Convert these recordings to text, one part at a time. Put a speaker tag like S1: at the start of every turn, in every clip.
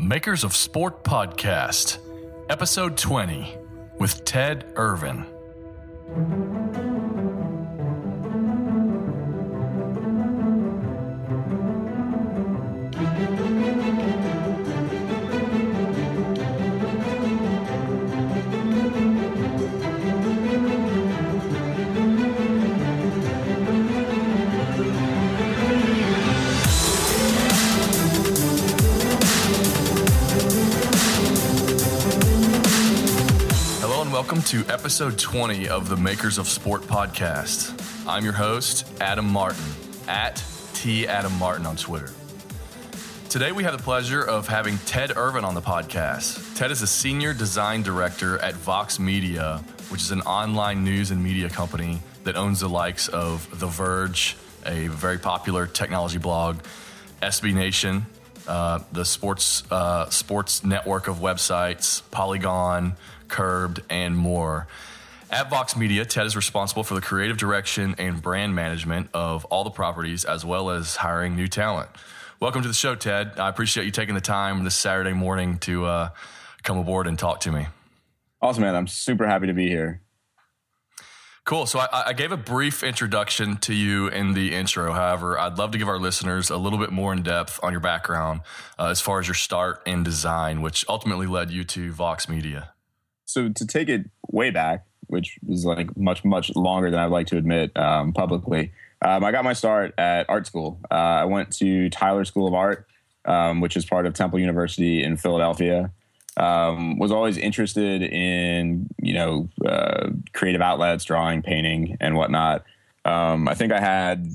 S1: Makers of Sport Podcast, Episode 20, with Ted Irvin. To episode 20 of the Makers of Sport podcast. I'm your host, Adam Martin, at T Adam Martin on Twitter. Today we have the pleasure of having Ted Irvin on the podcast. Ted is a senior design director at Vox Media, which is an online news and media company that owns the likes of The Verge, a very popular technology blog, SB Nation, uh, the sports uh, sports network of websites, Polygon, Curbed, and more. At Vox Media, Ted is responsible for the creative direction and brand management of all the properties, as well as hiring new talent. Welcome to the show, Ted. I appreciate you taking the time this Saturday morning to uh, come aboard and talk to me.
S2: Awesome, man. I'm super happy to be here.
S1: Cool. So I, I gave a brief introduction to you in the intro. However, I'd love to give our listeners a little bit more in depth on your background uh, as far as your start in design, which ultimately led you to Vox Media.
S2: So to take it way back, which is like much much longer than I'd like to admit um, publicly, um, I got my start at art school. Uh, I went to Tyler School of Art, um, which is part of Temple University in Philadelphia. Um, was always interested in you know uh, creative outlets, drawing, painting, and whatnot. Um, I think I had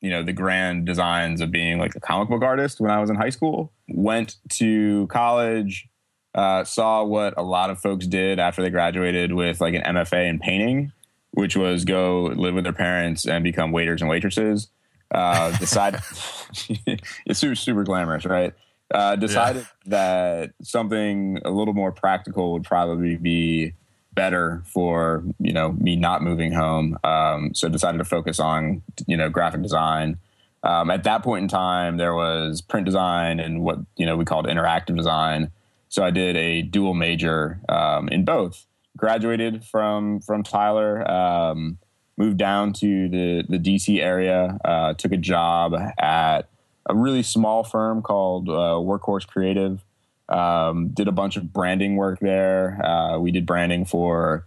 S2: you know the grand designs of being like a comic book artist when I was in high school. Went to college, uh, saw what a lot of folks did after they graduated with like an MFA in painting, which was go live with their parents and become waiters and waitresses. Uh, decide it's super super glamorous, right? Uh, decided yeah. that something a little more practical would probably be better for you know me not moving home. Um, so decided to focus on you know graphic design. Um, at that point in time, there was print design and what you know we called interactive design. So I did a dual major um, in both. Graduated from from Tyler, um, moved down to the the DC area, uh, took a job at a really small firm called uh, Workhorse Creative. Um, did a bunch of branding work there. Uh, we did branding for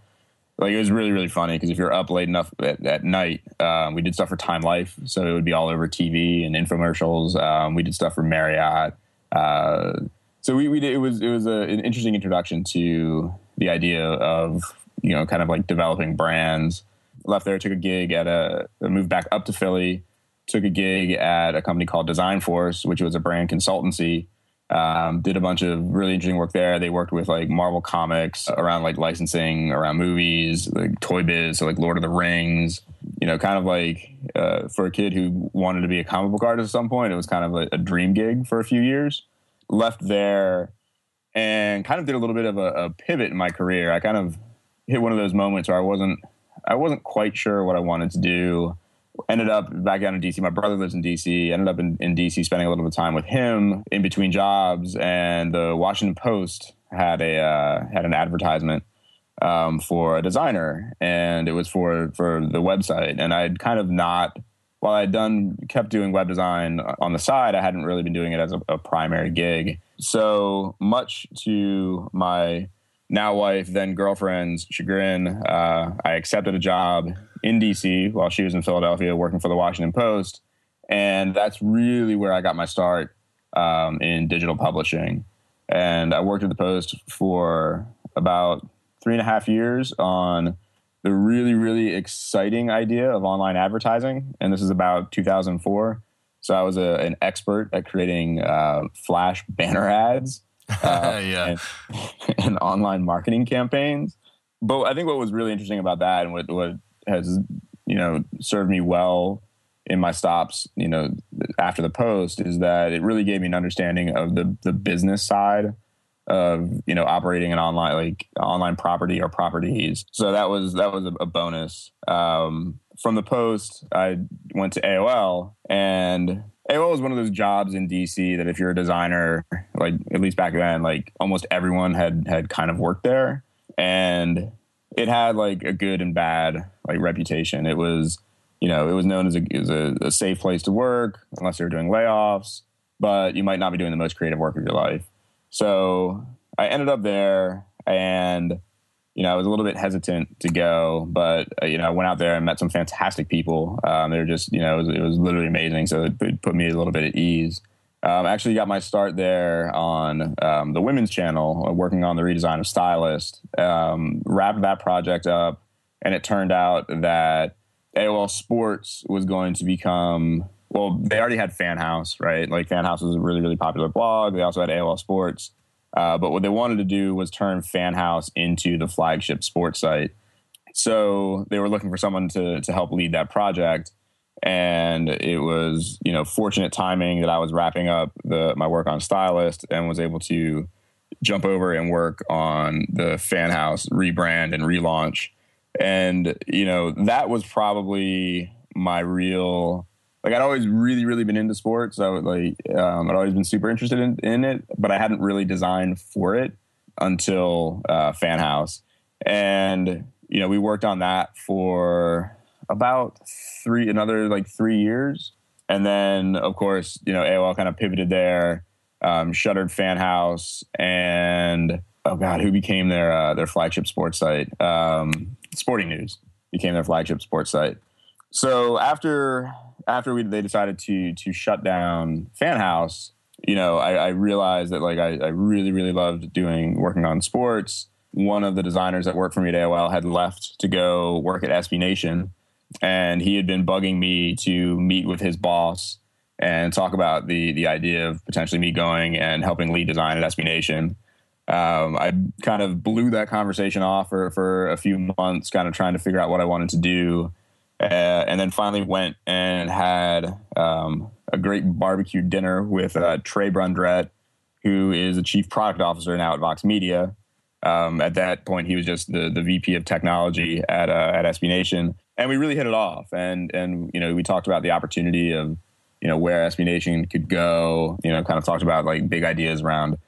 S2: like it was really really funny because if you're up late enough at, at night, um, we did stuff for Time Life, so it would be all over TV and infomercials. Um, we did stuff for Marriott. Uh, so we, we did, it was it was a, an interesting introduction to the idea of you know kind of like developing brands. Left there, took a gig at a moved back up to Philly, took a gig at a company called Design Force, which was a brand consultancy. Um, did a bunch of really interesting work there. They worked with like Marvel Comics around like licensing around movies, like Toy Biz, so like Lord of the Rings. You know, kind of like uh, for a kid who wanted to be a comic book artist at some point, it was kind of a, a dream gig for a few years. Left there and kind of did a little bit of a, a pivot in my career. I kind of hit one of those moments where I wasn't I wasn't quite sure what I wanted to do ended up back down in DC. My brother lives in DC. Ended up in, in DC, spending a little bit of time with him in between jobs. And the Washington Post had a uh, had an advertisement um, for a designer, and it was for for the website. And I'd kind of not, while I'd done kept doing web design on the side, I hadn't really been doing it as a, a primary gig. So much to my now wife, then girlfriend's chagrin, uh, I accepted a job in DC while she was in Philadelphia working for the Washington Post. And that's really where I got my start um, in digital publishing. And I worked at the Post for about three and a half years on the really, really exciting idea of online advertising. And this is about 2004. So I was a, an expert at creating uh, flash banner ads uh, yeah. and, and, online marketing campaigns. But I think what was really interesting about that and what, what has you know served me well in my stops you know after the post is that it really gave me an understanding of the the business side of you know operating an online like online property or properties so that was that was a, a bonus um, from the Post, I went to AOL, and AOL was one of those jobs in DC that if you're a designer, like at least back then, like almost everyone had had kind of worked there, and it had like a good and bad like reputation. It was, you know, it was known as a, as a, a safe place to work unless they were doing layoffs, but you might not be doing the most creative work of your life. So I ended up there, and you know, I was a little bit hesitant to go, but uh, you know, I went out there and met some fantastic people. Um, they were just, you know, it was, it was, literally amazing. So it put me a little bit at ease. Um, I actually got my start there on um, the women's channel, uh, working on the redesign of StyleList. Um, wrapped that project up, and it turned out that AOL Sports was going to become well. They already had Fan House, right? Like Fan House was a really, really popular blog. They also had AOL Sports. Uh, but what they wanted to do was turn Fan House into the flagship sports site. So they were looking for someone to to help lead that project, and it was you know fortunate timing that I was wrapping up the my work on StyleList and was able to jump over and work on the Fan House rebrand and relaunch. And you know that was probably my real like I'd always really, really been into sports. I would like um, I'd always been super interested in, in it, but I hadn't really designed for it until uh, Fan House, and you know we worked on that for about three another like three years, and then of course you know AOL kind of pivoted there, um, shuttered Fan House, and oh god, who became their uh, their flagship sports site? Um, Sporting News became their flagship sports site. So after after we they decided to to shut down Fan House, you know, I, I realized that like I, I, really really loved doing working on sports. One of the designers that worked for me at AOL had left to go work at SB Nation, and he had been bugging me to meet with his boss and talk about the the idea of potentially me going and helping lead design at SB Nation. Um, I kind of blew that conversation off for, for a few months, kind of trying to figure out what I wanted to do. Uh, and then finally went and had um, a great barbecue dinner with uh, Trey Brundrett, who is the chief product officer now at Vox Media. Um, at that point, he was just the, the VP of technology at uh, at SB Nation, and we really hit it off. And and you know, we talked about the opportunity of you know where SB Nation could go. You know, kind of talked about like big ideas around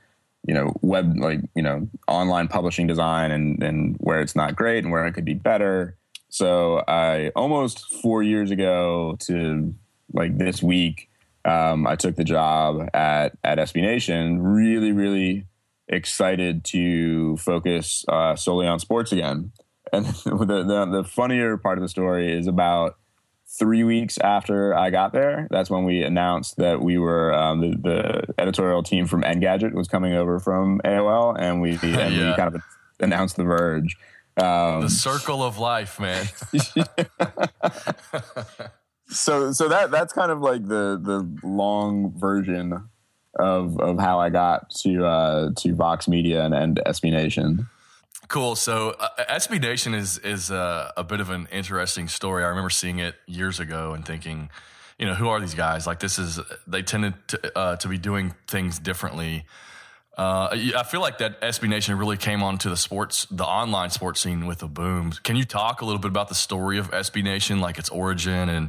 S2: you know web like you know online publishing design and and where it's not great and where it could be better so I almost four years ago to like this week, um, I took the job at at SB Nation. Really, really excited to focus uh, solely on sports again. And the, the, the funnier part of the story is about three weeks after I got there. That's when we announced that we were um, the, the, editorial team from Engadget was coming over from AOL, and we and yeah. we kind of announced the Verge.
S1: Um, the circle of life, man.
S2: so so that that's kind of like the the long version of of how I got to uh, to Vox Media and, and SB Nation.
S1: Cool. So uh, SB Nation is is uh, a bit of an interesting story. I remember seeing it years ago and thinking, you know, who are these guys? Like this is they tended to uh, to be doing things differently uh, I feel like that SB Nation really came onto the sports, the online sports scene with a boom. Can you talk a little bit about the story of SB Nation, like its origin and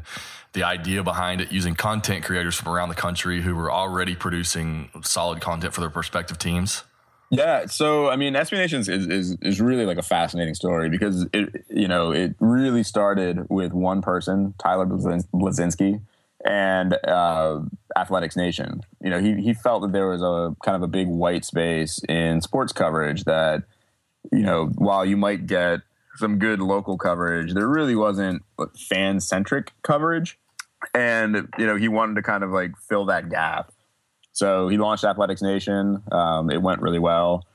S1: the idea behind it, using content creators from around the country who were already producing solid content for their prospective teams?
S2: Yeah, so I mean, SB Nation is, is is really like a fascinating story because it you know it really started with one person, Tyler Bleszinski, and uh, Athletics Nation. You know, he he felt that there was a kind of a big white space in sports coverage that, you know, while you might get some good local coverage, there really wasn't fan centric coverage, and you know, he wanted to kind of like fill that gap. So he launched Athletics Nation. Um, it went really well.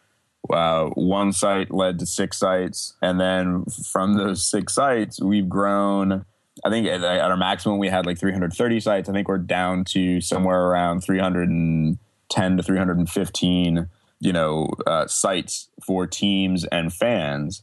S2: Uh, one site led to six sites, and then from those six sites, we've grown I think at, at, our maximum we had like 330 sites. I think we're down to somewhere around 310 to 315, you know, uh, sites for teams and fans.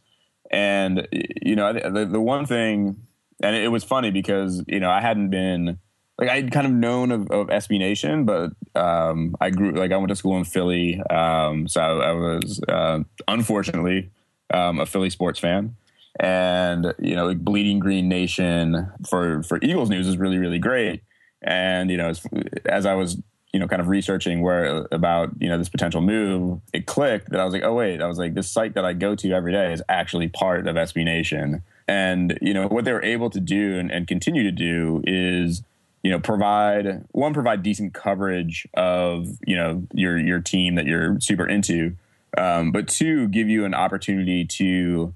S2: And you know, the, the one thing, and it was funny because you know I hadn't been like I'd kind of known of, of SB Nation, but um, I grew like I went to school in Philly, um, so I, I was uh, unfortunately um, a Philly sports fan and you know, like Bleeding Green Nation for for Eagles news is really really great. And you know, as, as I was you know kind of researching where about you know this potential move, it clicked that I was like, oh wait, I was like, this site that I go to every day is actually part of SB Nation. And you know what they were able to do and, and continue to do is you know provide one provide decent coverage of you know your your team that you're super into um, but two give you an opportunity to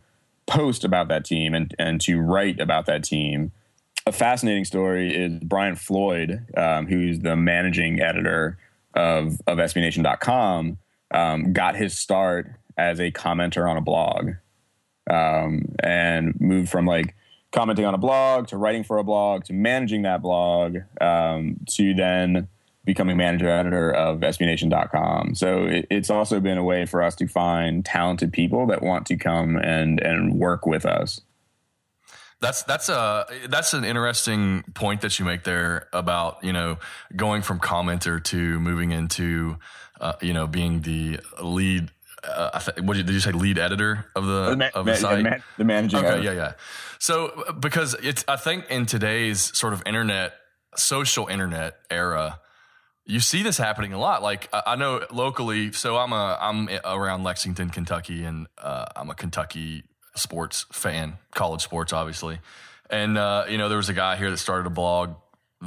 S2: post about that team and and to write about that team. A fascinating story is brian floyd um, who's the managing editor of of sbnation.com um, got his start as a commenter on a blog um, and moved from like commenting on a blog to writing for a blog to managing that blog um, to then becoming manager editor of SBNation.com. So it, it's also been a way for us to find talented people that want to come and and work with us.
S1: That's that's a that's an interesting point that you make there about you know going from commenter to moving into uh, you know being the lead uh, what did you say? Lead editor of the, the of the site,
S2: the, man, the managing.
S1: Okay,
S2: editor.
S1: yeah, yeah. So because it's, I think in today's sort of internet, social internet era, you see this happening a lot. Like I know locally, so I'm a I'm around Lexington, Kentucky, and uh, I'm a Kentucky sports fan, college sports, obviously. And uh, you know, there was a guy here that started a blog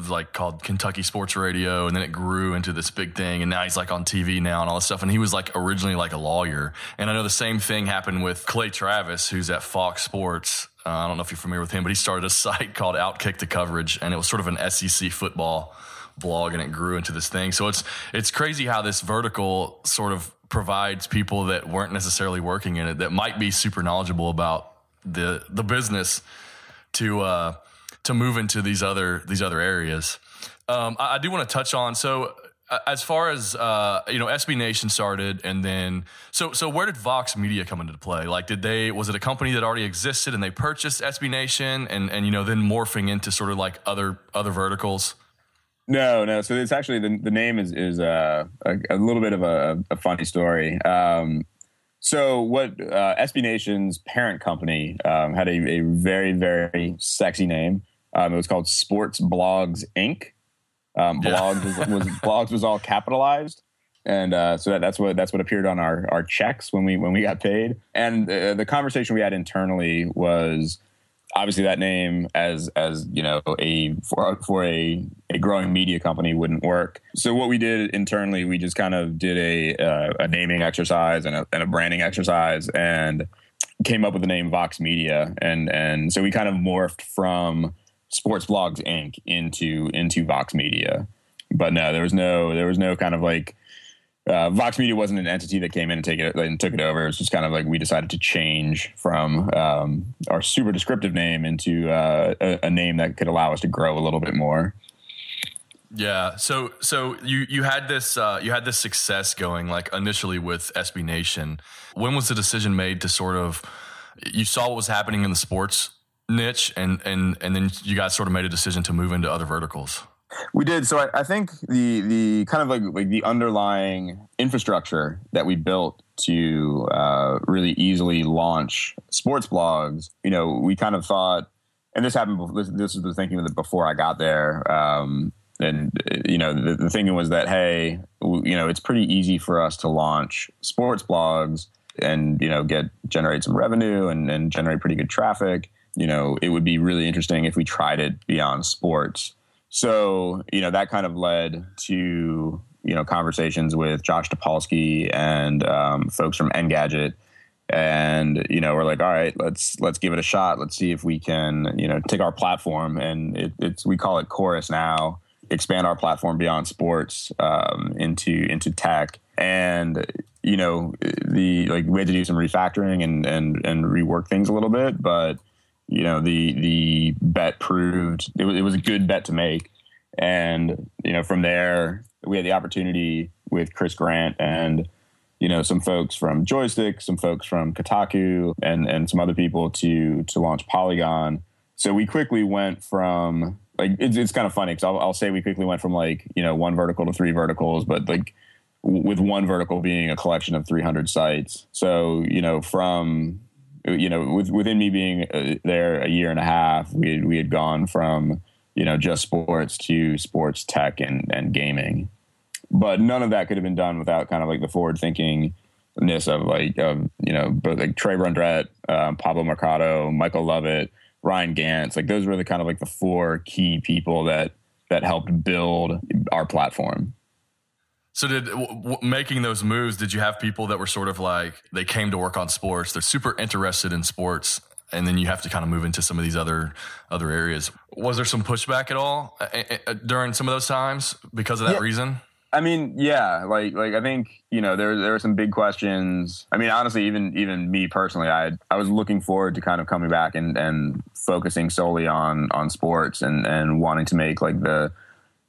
S1: like called Kentucky Sports Radio, and then it grew into this big thing, and now he's like on TV now and all this stuff. And he was like originally like a lawyer, and I know the same thing happened with Clay Travis, who's at Fox Sports. Uh, I don't know if you're familiar with him, but he started a site called Outkick the Coverage, and it was sort of an SEC football blog, and it grew into this thing. So it's it's crazy how this vertical sort of provides people that weren't necessarily working in it that might be super knowledgeable about the the business to. Uh, to move into these other these other areas. Um, I, I, do want to touch on so uh, as far as uh, you know, SB Nation started, and then so so where did Vox Media come into play? Like, did they was it a company that already existed and they purchased SB Nation, and and you know then morphing into sort of like other other verticals?
S2: No, no. So it's actually the the name is is uh, a, a little bit of a, a funny story. Um, so what uh, SB Nation's parent company um, had a, a, very very sexy name. Um, it was called Sports Blogs Inc. Um, blogs yeah. was, was, blogs was all capitalized, and uh, so that, that's what that's what appeared on our our checks when we when we got paid. And uh, the conversation we had internally was obviously that name as as you know a for for a a growing media company wouldn't work. So what we did internally, we just kind of did a uh, a naming exercise and a, and a branding exercise and came up with the name Vox Media and and so we kind of morphed from Sports Blogs Inc. into into Vox Media. But no, there was no there was no kind of like uh, Vox Media wasn't an entity that came in and take it and took it over. It was just kind of like we decided to change from um, our super descriptive name into uh, a, a, name that could allow us to grow a little bit more.
S1: Yeah. So so you you had this uh, you had this success going like initially with SB Nation. When was the decision made to sort of you saw what was happening in the sports niche and and and then you guys sort of made a decision to move into other verticals
S2: we did so I, I, think the the kind of like like the underlying infrastructure that we built to uh, really easily launch sports blogs you know we kind of thought and this happened this, this was the thinking before i got there um, and you know the, the thinking was that hey you know it's pretty easy for us to launch sports blogs and you know get generate some revenue and, and generate pretty good traffic you know, it would be really interesting if we tried it beyond sports. So, you know, that kind of led to, you know, conversations with Josh Topolsky and um, folks from Engadget. And, you know, we're like, all right, let's, let's give it a shot. Let's see if we can, you know, take our platform and it, it's, we call it Chorus now, expand our platform beyond sports um, into, into tech. And, you know, the, like we had to do some refactoring and, and, and rework things a little bit, but, you know the the bet proved it was, it was a good bet to make. And you know from there we had the opportunity with chris grant and you know some folks from joystiq some folks from kotaku and and some other people to to launch polygon. So we quickly went from like it's, it's kind of funny because I'll, I'll say we quickly went from like you know one vertical to three verticals but like with one vertical being a collection of 300 sites. So you know from you know, with, within me being uh, there a year and a half, we had, we had gone from you know just sports to sports tech and and gaming, but none of that could have been done without kind of like the forward thinking ness of like of you know both like Trey Brundrett, um, Pablo Mercado, Michael Lovett, Ryan Gantz. Like those were the kind of like the four key people that that helped build our platform.
S1: So did w- making those moves? Did you have people that were sort of like they came to work on sports? They're super interested in sports, and then you have to kind of move into some of these other other areas. Was there some pushback at all uh, uh, during some of those times because of that yeah. reason?
S2: I mean, yeah, like like I think you know there there were some big questions. I mean, honestly, even even me personally, I I was looking forward to kind of coming back and and focusing solely on on sports and and wanting to make like the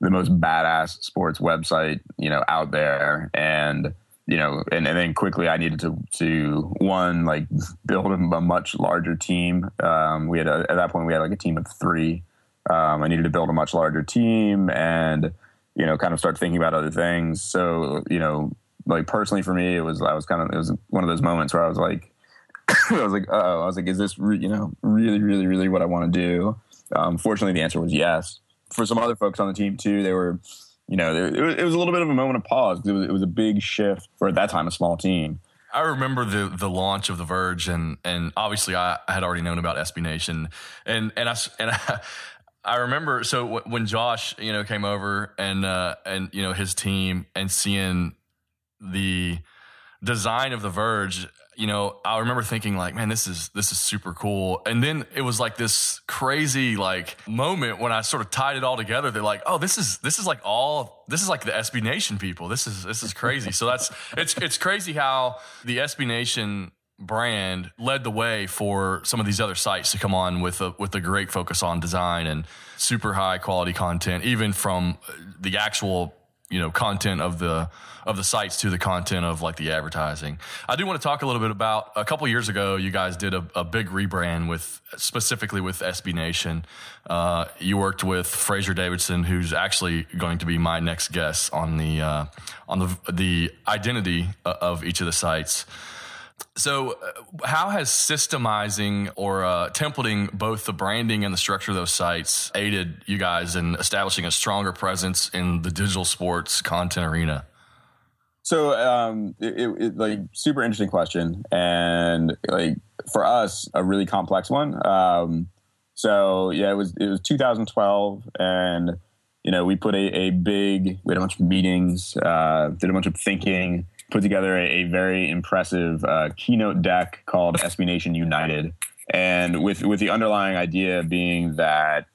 S2: the most badass sports website you know out there and you know and, and then quickly i needed to to one like build a, much larger team um, we had a, at that point we had like a team of three um, i needed to build a much larger team and you know, kind of start thinking about other things. So, you know, like personally for me, it was, I was kind of, it was one of those moments where I was like, I was like, oh, I was like, is this, re- you know, really, really, really what I want to do? Um, fortunately, the answer was yes. For some other folks on the team too, they were, you know, it was, it was a little bit of a moment of pause because it was, it was a big shift for at that time a small team.
S1: I remember the the launch of the Verge, and and obviously I, had already known about SB Nation, and and I and I, I remember so w- when Josh, you know, came over and uh, and you know his team and seeing the design of the Verge, you know, I remember thinking like, man, this is this is super cool. And then it was like this crazy like moment when I sort of tied it all together. They're like, oh, this is this is like all this is like the SB Nation people. This is this is crazy. so that's it's it's crazy how the SB Nation brand led the way for some of these other sites to come on with a with a great focus on design and super high quality content, even from the actual you know content of the of the sites to the content of like the advertising. I do want to talk a little bit about a couple years ago. You guys did a, a big rebrand with specifically with SB Nation. Uh, you worked with Fraser Davidson, who's actually going to be my next guest on the uh, on the the identity of each of the sites. So, uh, how has systemizing or uh, templating both the branding and the structure of those sites aided you guys in establishing a stronger presence in the digital sports content arena?
S2: So, um, it, it, like super interesting question, and like for us, a really complex one. Um, so, yeah, it was it was 2012, and you know we put a, a big we had a bunch of meetings, uh, did a bunch of thinking put together a, a very impressive uh, keynote deck called SB Nation United, and with with the underlying idea being that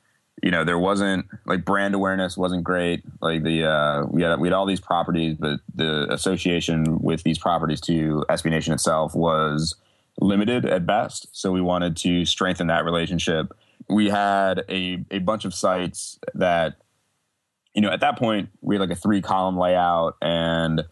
S2: you know there wasn't like brand awareness wasn't great. Like the uh, we had we had all these properties, but the association with these properties to SB Nation itself was limited at best. So we wanted to strengthen that relationship. We had a a bunch of sites that you know at that point we had like a three column layout and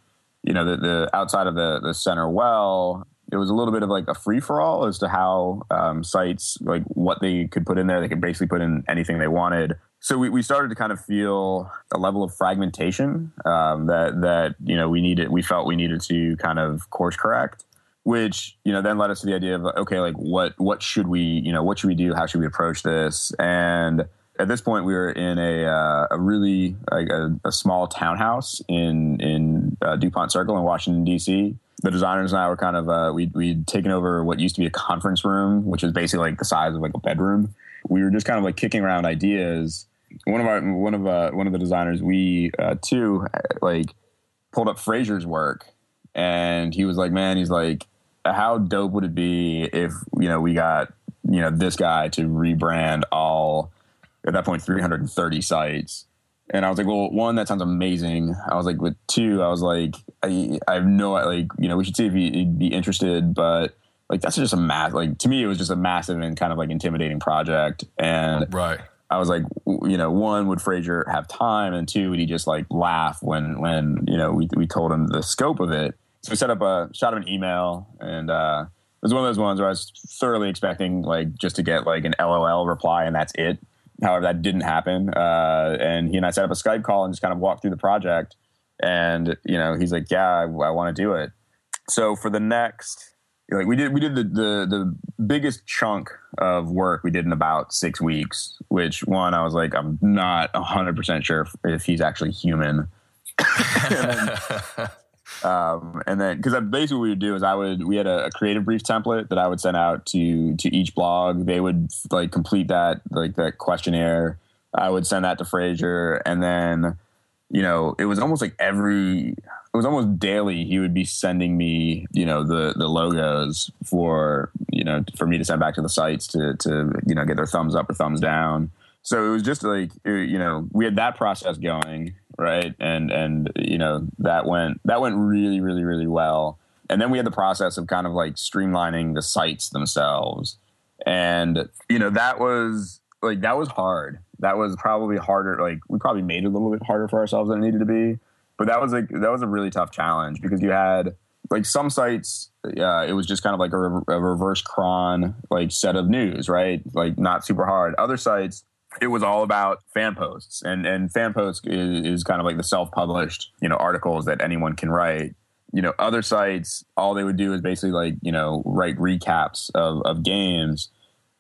S2: you know, the, the outside of the, the center well, it was a little bit of like a free for all as to how um, sites, like what they could put in there. They could basically put in anything they wanted. So we, we started to kind of feel a level of fragmentation um, that, that, you know, we needed, we felt we needed to kind of course correct which you know then led us to the idea of okay like what what should we you know what should we do how should we approach this and at this point, we were in a uh, a really like a, a, small townhouse in in uh, Dupont Circle in Washington D.C. The designers and I were kind of uh, we we'd taken over what used to be a conference room, which is basically like the size of like a bedroom. We were just kind of like kicking around ideas. One of our one of uh, one of the designers, we uh, too like pulled up Fraser's work, and he was like, "Man, he's like, how dope would it be if you know we got you know this guy to rebrand all." At that point 330 sites and I was like, well, one, that sounds amazing. I was like, with two, I was like, I, I have no, like, you know, we should see if he'd be interested, but like, that's just a mass, like, to me, it was just a massive and kind of like intimidating project. And
S1: right.
S2: I was like, you know, one, would Fraser have time? And two, would he just like laugh when, when, you know, we, we told him the scope of it. So we set up a, shot him an email and, uh, it was one of those ones where I was thoroughly expecting like just to get like an LOL reply and that's it. However, that didn't happen. Uh, and he and I set up a Skype call and just kind of walked through the project. And, you know, he's like, yeah, I, I want to do it. So for the next, like we did we did the, the the biggest chunk of work we did in about six weeks which one i was like i'm not 100% sure if, if he's actually human um, and then because basically what we would do is i would we had a, a, creative brief template that i would send out to to each blog they would like complete that like that questionnaire i would send that to fraser and then you know, it was almost like every, it was almost daily. He would be sending me, you know, the the logos for, you know, for me to send back to the sites to to you know get their thumbs up or thumbs down. So it was just like, you know, we had that process going, right, and and you know that went that went really really really well. And then we had the process of kind of like streamlining the sites themselves, and you know that was like that was hard that was probably harder. Like we probably made it a little bit harder for ourselves than it needed to be. But that was like that was a really tough challenge because you had like some sites, uh, it was just kind of like a, a reverse chron like set of news, right? Like not super hard. Other sites, it was all about fan posts, and and fan posts is, is kind of like the self published you know articles that anyone can write. You know, other sites, all they would do is basically like you know write recaps of of games.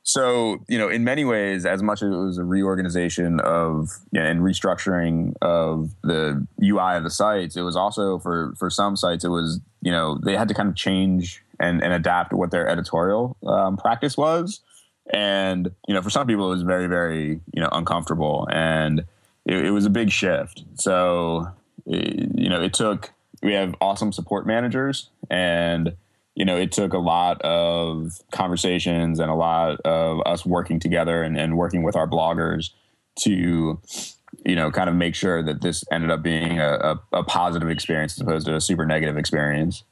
S2: So, you know, in many ways, as much as it was a reorganization of you know, and restructuring of the UI of the sites, it was also for for some sites, it was you know they had to kind of change and, and adapt what their editorial um, practice was, and you know for some people it was very very you know uncomfortable, and it, it was a big shift. So, it, you know, it took we have awesome support managers and you know, it took a lot of conversations and a lot of us working together and, and working with our bloggers to, you know, kind of make sure that this ended up being a, a, a positive experience as opposed to a super negative experience.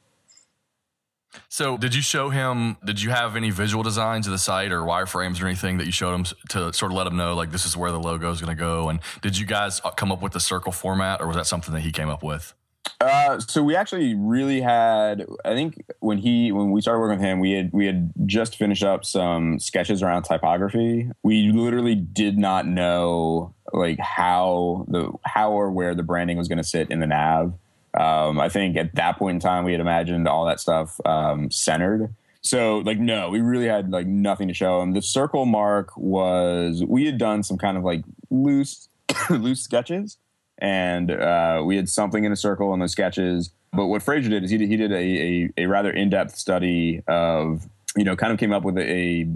S1: So, did you show him? Did you have any visual designs of the site or wireframes or anything that you showed him to sort of let him know, like this is where the logo is going to go? And did you guys come up with the circle format, or was that something that he came up with?
S2: Uh, so we actually really had. I think when he when we started working with him, we had we had just finished up some sketches around typography. We literally did not know like how the how or where the branding was going to sit in the nav. Um, I think at that point in time, we had imagined all that stuff um, centered. So like no, we really had like nothing to show him. The circle mark was we had done some kind of like loose loose sketches and uh, we had something in a circle in those sketches. But what Fraser did is he did, he did a, a, a rather in depth study of you know kind of came up with a, a,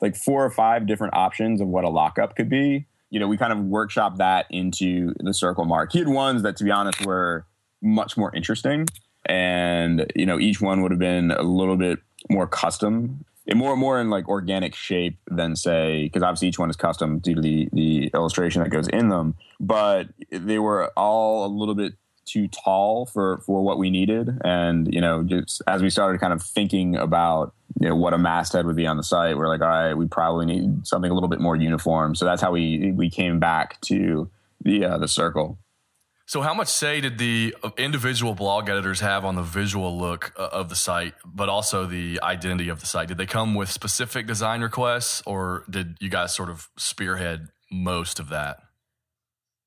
S2: like four or five different options of what a lockup could be. You know, we kind of workshopped that into the circle mark. He had ones that, to be honest, were much more interesting, and you know, each one would have been a little bit more custom more more in like organic shape than say because obviously each one is custom due to the the illustration that goes in them. But they were all a little bit too tall for for what we needed. And you know just as we started kind of thinking about you know what a masthead would be on the site we're like all right we probably need something a little bit more uniform. So that's how we we came back to the uh, the circle
S1: so, how much say did the individual blog editors have on the visual look uh, of the site, but also the identity of the site? Did they come with specific design requests, or did you guys sort of spearhead most of that?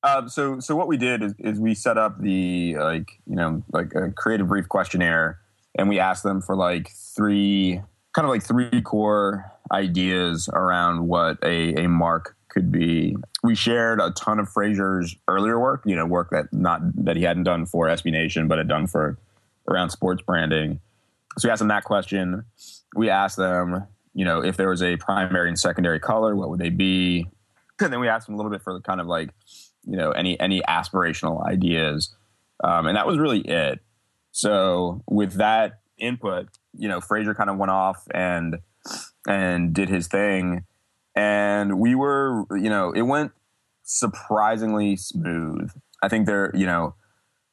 S2: Uh, so, so what we did is, is we set up the like you know like a creative brief questionnaire, and we asked them for like three kind of like three core ideas around what a, a mark could be. We shared a ton of Fraser's earlier work, you know, work that not that he hadn't done for SB Nation, but had done for around sports branding. So we asked them that question. We asked them, you know, if there was a primary and secondary color, what would they be? And then we asked them a little bit for the kind of like, you know, any any aspirational ideas, um, and that was really it. So with that input, you know, Fraser kind of went off and and did his thing and we were, you know, it went surprisingly smooth. I think there, you know,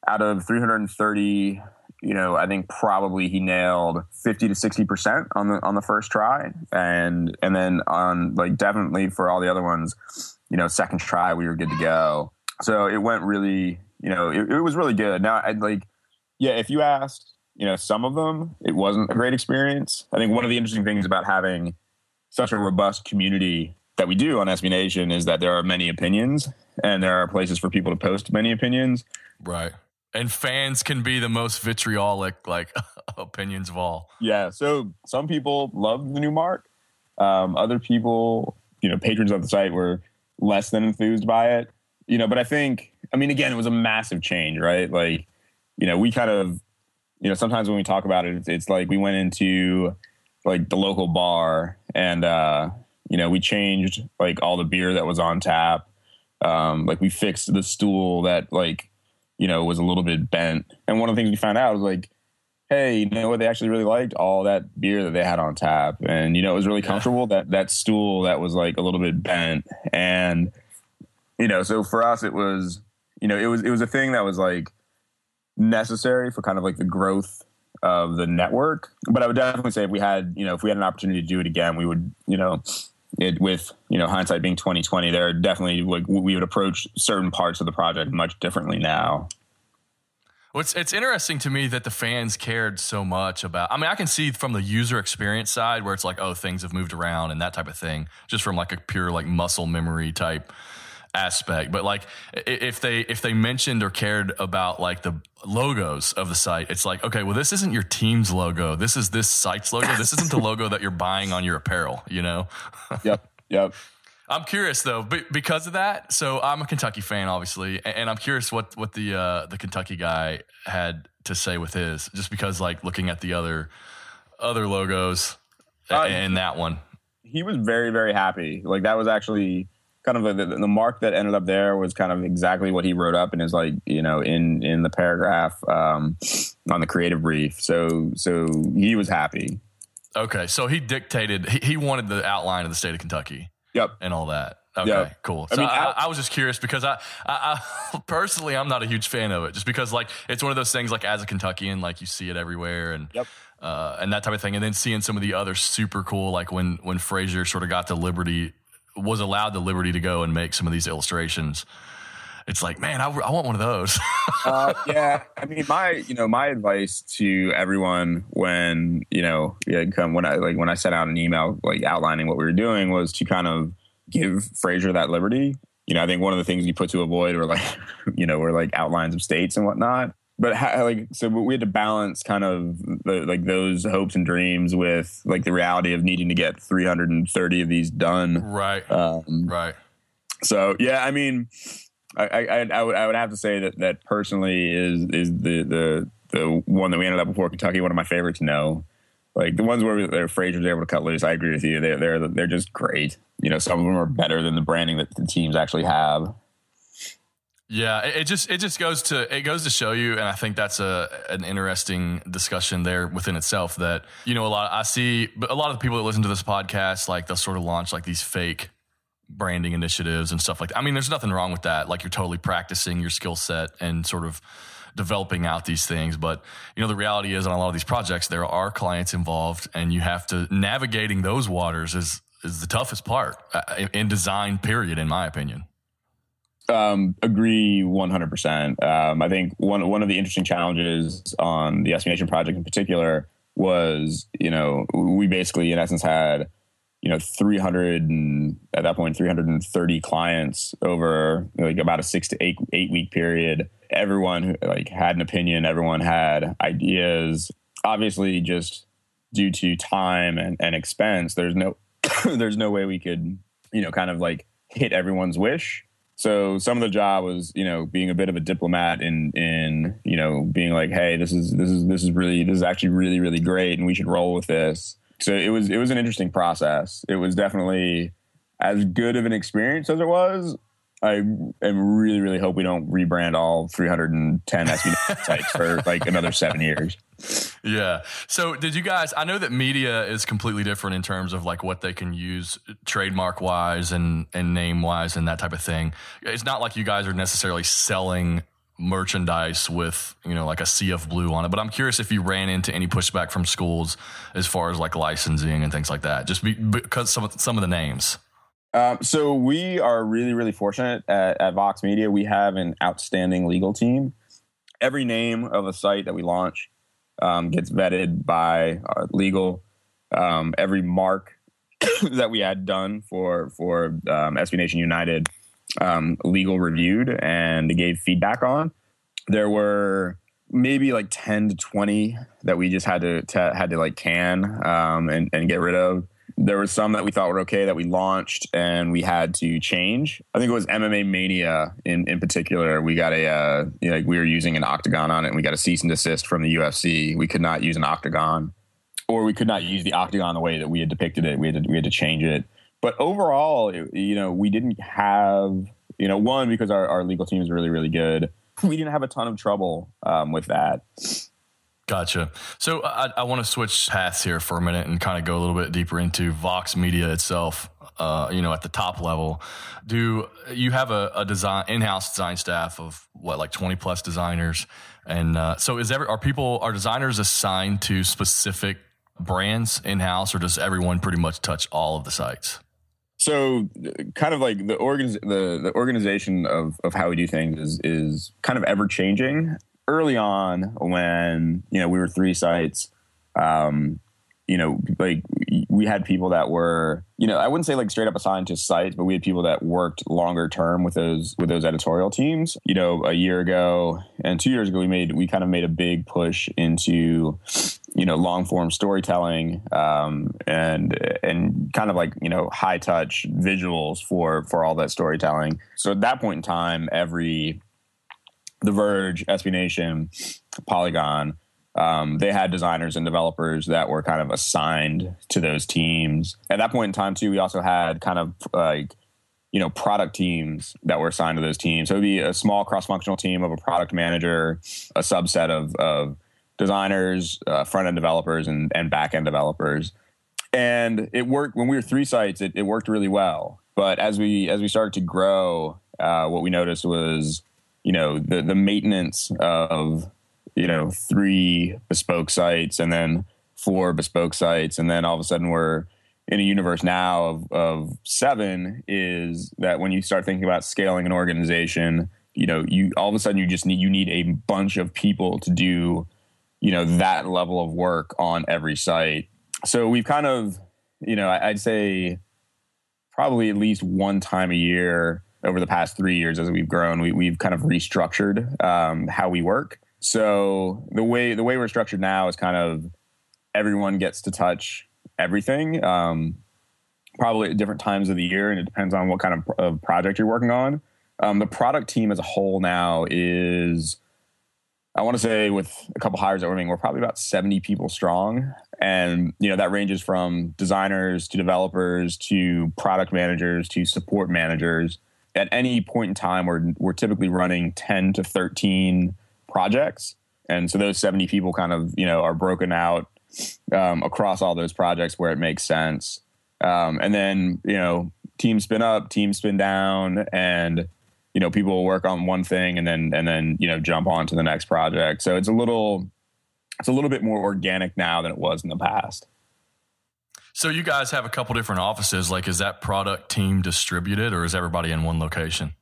S2: out of 330, you know, I think probably he nailed 50 to 60 percent on the on the first try, and and then on like definitely for all the other ones, you know, second try we were good to go. So it went really, you know, it, it was really good. Now, I like, yeah, if you asked, you know, some of them, it wasn't a great experience. I think one of the interesting things about having such a robust community that we do on SB Nation is that there are many opinions and there are places for people to post many opinions.
S1: Right. and fans can be the most vitriolic like opinions of all.
S2: Yeah. So some people love the new mark. Um, other people, you know, patrons of the site were less than enthused by it. You know, but I think, I mean, again, it was a massive change, right? Like, you know, we kind of, you know, sometimes when we talk about it, it's, it's like we went into like the local bar and, uh, you know, we changed like all the beer that was on tap. Um, like we fixed the stool that like you know, was a little bit bent. And one of the things we found out was like, hey, you know what? They actually really liked all that beer that they had on tap, and you know, it was really comfortable. That that stool that was like a little bit bent, and you know, so for us, it was, you know, it was it was a thing that was like necessary for kind of like the growth of the network. But I would definitely say if we had, you know, if we had an opportunity to do it again, we would, you know, it, with you know hindsight being 2020 there definitely like we would approach certain parts of the project much differently now
S1: well, it's, it's interesting to me that the fans cared so much about. I mean, I can see from the user experience side where it's like, oh, things have moved around and that type of thing, just from like a pure like muscle memory type aspect. But like, if they if they mentioned or cared about like the logos of the site, it's like, okay, well, this isn't your team's logo. This is this site's logo. This isn't the logo that you're buying on your apparel. You know?
S2: yep. Yep.
S1: I'm curious though, because of that. So I'm a Kentucky fan, obviously, and I'm curious what what the uh, the Kentucky guy had to say with his, just because like looking at the other other logos uh, and that one,
S2: he was very very happy. Like that was actually kind of the, the mark that ended up there was kind of exactly what he wrote up and his like you know in in the paragraph um, on the creative brief. So so he was happy.
S1: Okay, so he dictated. He, he wanted the outline of the state of Kentucky.
S2: Yep.
S1: And all that. Okay, yep. cool. So I, mean, I, I, was just curious because I, I, I, personally I'm not a huge fan of it, just because like it's one of those things like as a Kentuckian, like you see it everywhere and
S2: yep.
S1: uh, and that type of thing, and then seeing some of the other super cool like when when Fraser sort of got to liberty was allowed the liberty to go and make some of these illustrations. It's like, man, I, I want one of those.
S2: uh, yeah, I mean, my you know my advice to everyone when you know come when I like when I sent out an email like outlining what we were doing was to kind of give Fraser that liberty. You know, I think one of the things you put to avoid were like, you know, were like outlines of states and whatnot. But like, so we had to balance kind of the, like those hopes and dreams with like the reality of needing to get 330 of these done.
S1: Right.
S2: Um,
S1: right.
S2: So yeah, I mean, I, I, I would I would have to say that that personally is is the the the one that we ended up before Kentucky one of my favorites. No, like the ones where Fraser's able to cut loose, I agree with you. They're they're they're just great. You know, some of them are better than the branding that the teams actually have.
S1: Yeah, it just it just goes to it goes to show you, and I think that's a an interesting discussion there within itself. That you know, a lot I see, but a lot of the people that listen to this podcast, like they'll sort of launch like these fake branding initiatives and stuff like that. I mean, there's nothing wrong with that. Like you're totally practicing your skill set and sort of developing out these things. But you know, the reality is on a lot of these projects, there are clients involved, and you have to navigating those waters is is the toughest part uh, in design. Period, in my opinion.
S2: Um, agree 100%. Um, I think one, one of the interesting challenges on the SB Nation project in particular was, you know, we basically in essence had, you know, 300 and at that point, 330 clients over like about a six to eight, eight week period everyone like had an opinion, everyone had ideas. Obviously, just due to time and, and expense, there's no there's no way we could you know kind of like hit everyone's wish. So some of the job was you know being a bit of a diplomat in in you know being like, hey, this is this is this is really this is actually really really great, and we should roll with this. So it was it was an interesting process. It was definitely as good of an experience as it was I am really, really hope we don't rebrand all 310 SB sites for like another seven years.
S1: Yeah. So, did you guys? I know that media is completely different in terms of like what they can use trademark wise and and name wise and that type of thing. It's not like you guys are necessarily selling merchandise with you know like a sea of blue on it but i'm curious if you ran into any pushback from schools as far as like licensing and things like that just be, because some some of the names
S2: um, so we are really, really fortunate at, at, Vox Media. We have an outstanding legal team. Every name of a site that we launch um, gets vetted by legal. Um, every mark that we had done for for um, SB Nation United, um, legal reviewed and gave feedback on. there were maybe like 10 to 20 that we just had to, to had to like can um, and, and get rid of there were some that we thought were okay that we launched and we had to change. I think it was MMA Mania in, in particular. We got a uh, you know, we were using an octagon on it, and we got a cease and desist from the UFC. We could not use an octagon, or we could not use the octagon the way that we had depicted it. We had to, we had to change it. But overall, it, you know, we didn't have you know one because our, our legal team is really really good. We didn't have a ton of trouble um, with that.
S1: Gotcha. So I, I want to switch paths here for a minute and kind of go a little bit deeper into Vox Media itself. Uh, you know, at the top level, do you have a, a design in-house design staff of what, like twenty plus designers? And uh, so, is every are people are designers assigned to specific brands in-house, or does everyone pretty much touch all of the sites?
S2: So, kind of like the organ the the organization of of how we do things is is kind of ever changing early on when you know we were three sites um, you know like we had people that were you know i wouldn't say like straight up assigned to sites but we had people that worked longer term with those with those editorial teams. You know a year ago and two years ago we made we kind of made a big push into you know long form storytelling um, and and kind of like you know high touch visuals for for all that storytelling. So at that point in time every the Verge, SB Nation, Polygon, um, they had designers and developers that were kind of assigned to those teams. At that point in time, too, we also had kind of like you know product teams that were assigned to those teams. So it'd be a small cross-functional team of a product manager, a subset of, of designers, uh, front-end developers, and, and back-end developers. And it worked when we were three sites. It, it worked really well. But as we as we started to grow, uh, what we noticed was you know the the maintenance of you know three bespoke sites and then four bespoke sites. And then all of a sudden we're in a universe now of, of seven is that when you start thinking about scaling an organization you know you all of a sudden you just need you need a bunch of people to do you know that level of work on every site. So we've kind of you know i'd say probably at least one time a year over the past three years as we've grown, we, we've kind of restructured um, how we work. So the way the way we're structured now is kind of everyone gets to touch everything, um, probably at different times of the year, and it depends on what kind of, of project you're working on. Um, the product team as a whole now is, I want to say, with a couple hires that we're making, we're probably about 70 people strong, and you know that ranges from designers to developers to product managers to support managers at any point in time, we're, we're typically running 10 to 13 projects. And so those 70 people kind of, you know, are broken out um, across all those projects where it makes sense. Um, and then, you know, teams spin up, teams spin down, and, you know, people will work on one thing and then, and then, you know, jump on to the next project. So it's a little, it's a little bit more organic now than it was in the past.
S1: So you guys have a couple different offices. Like, is that product team distributed, or is everybody in one location?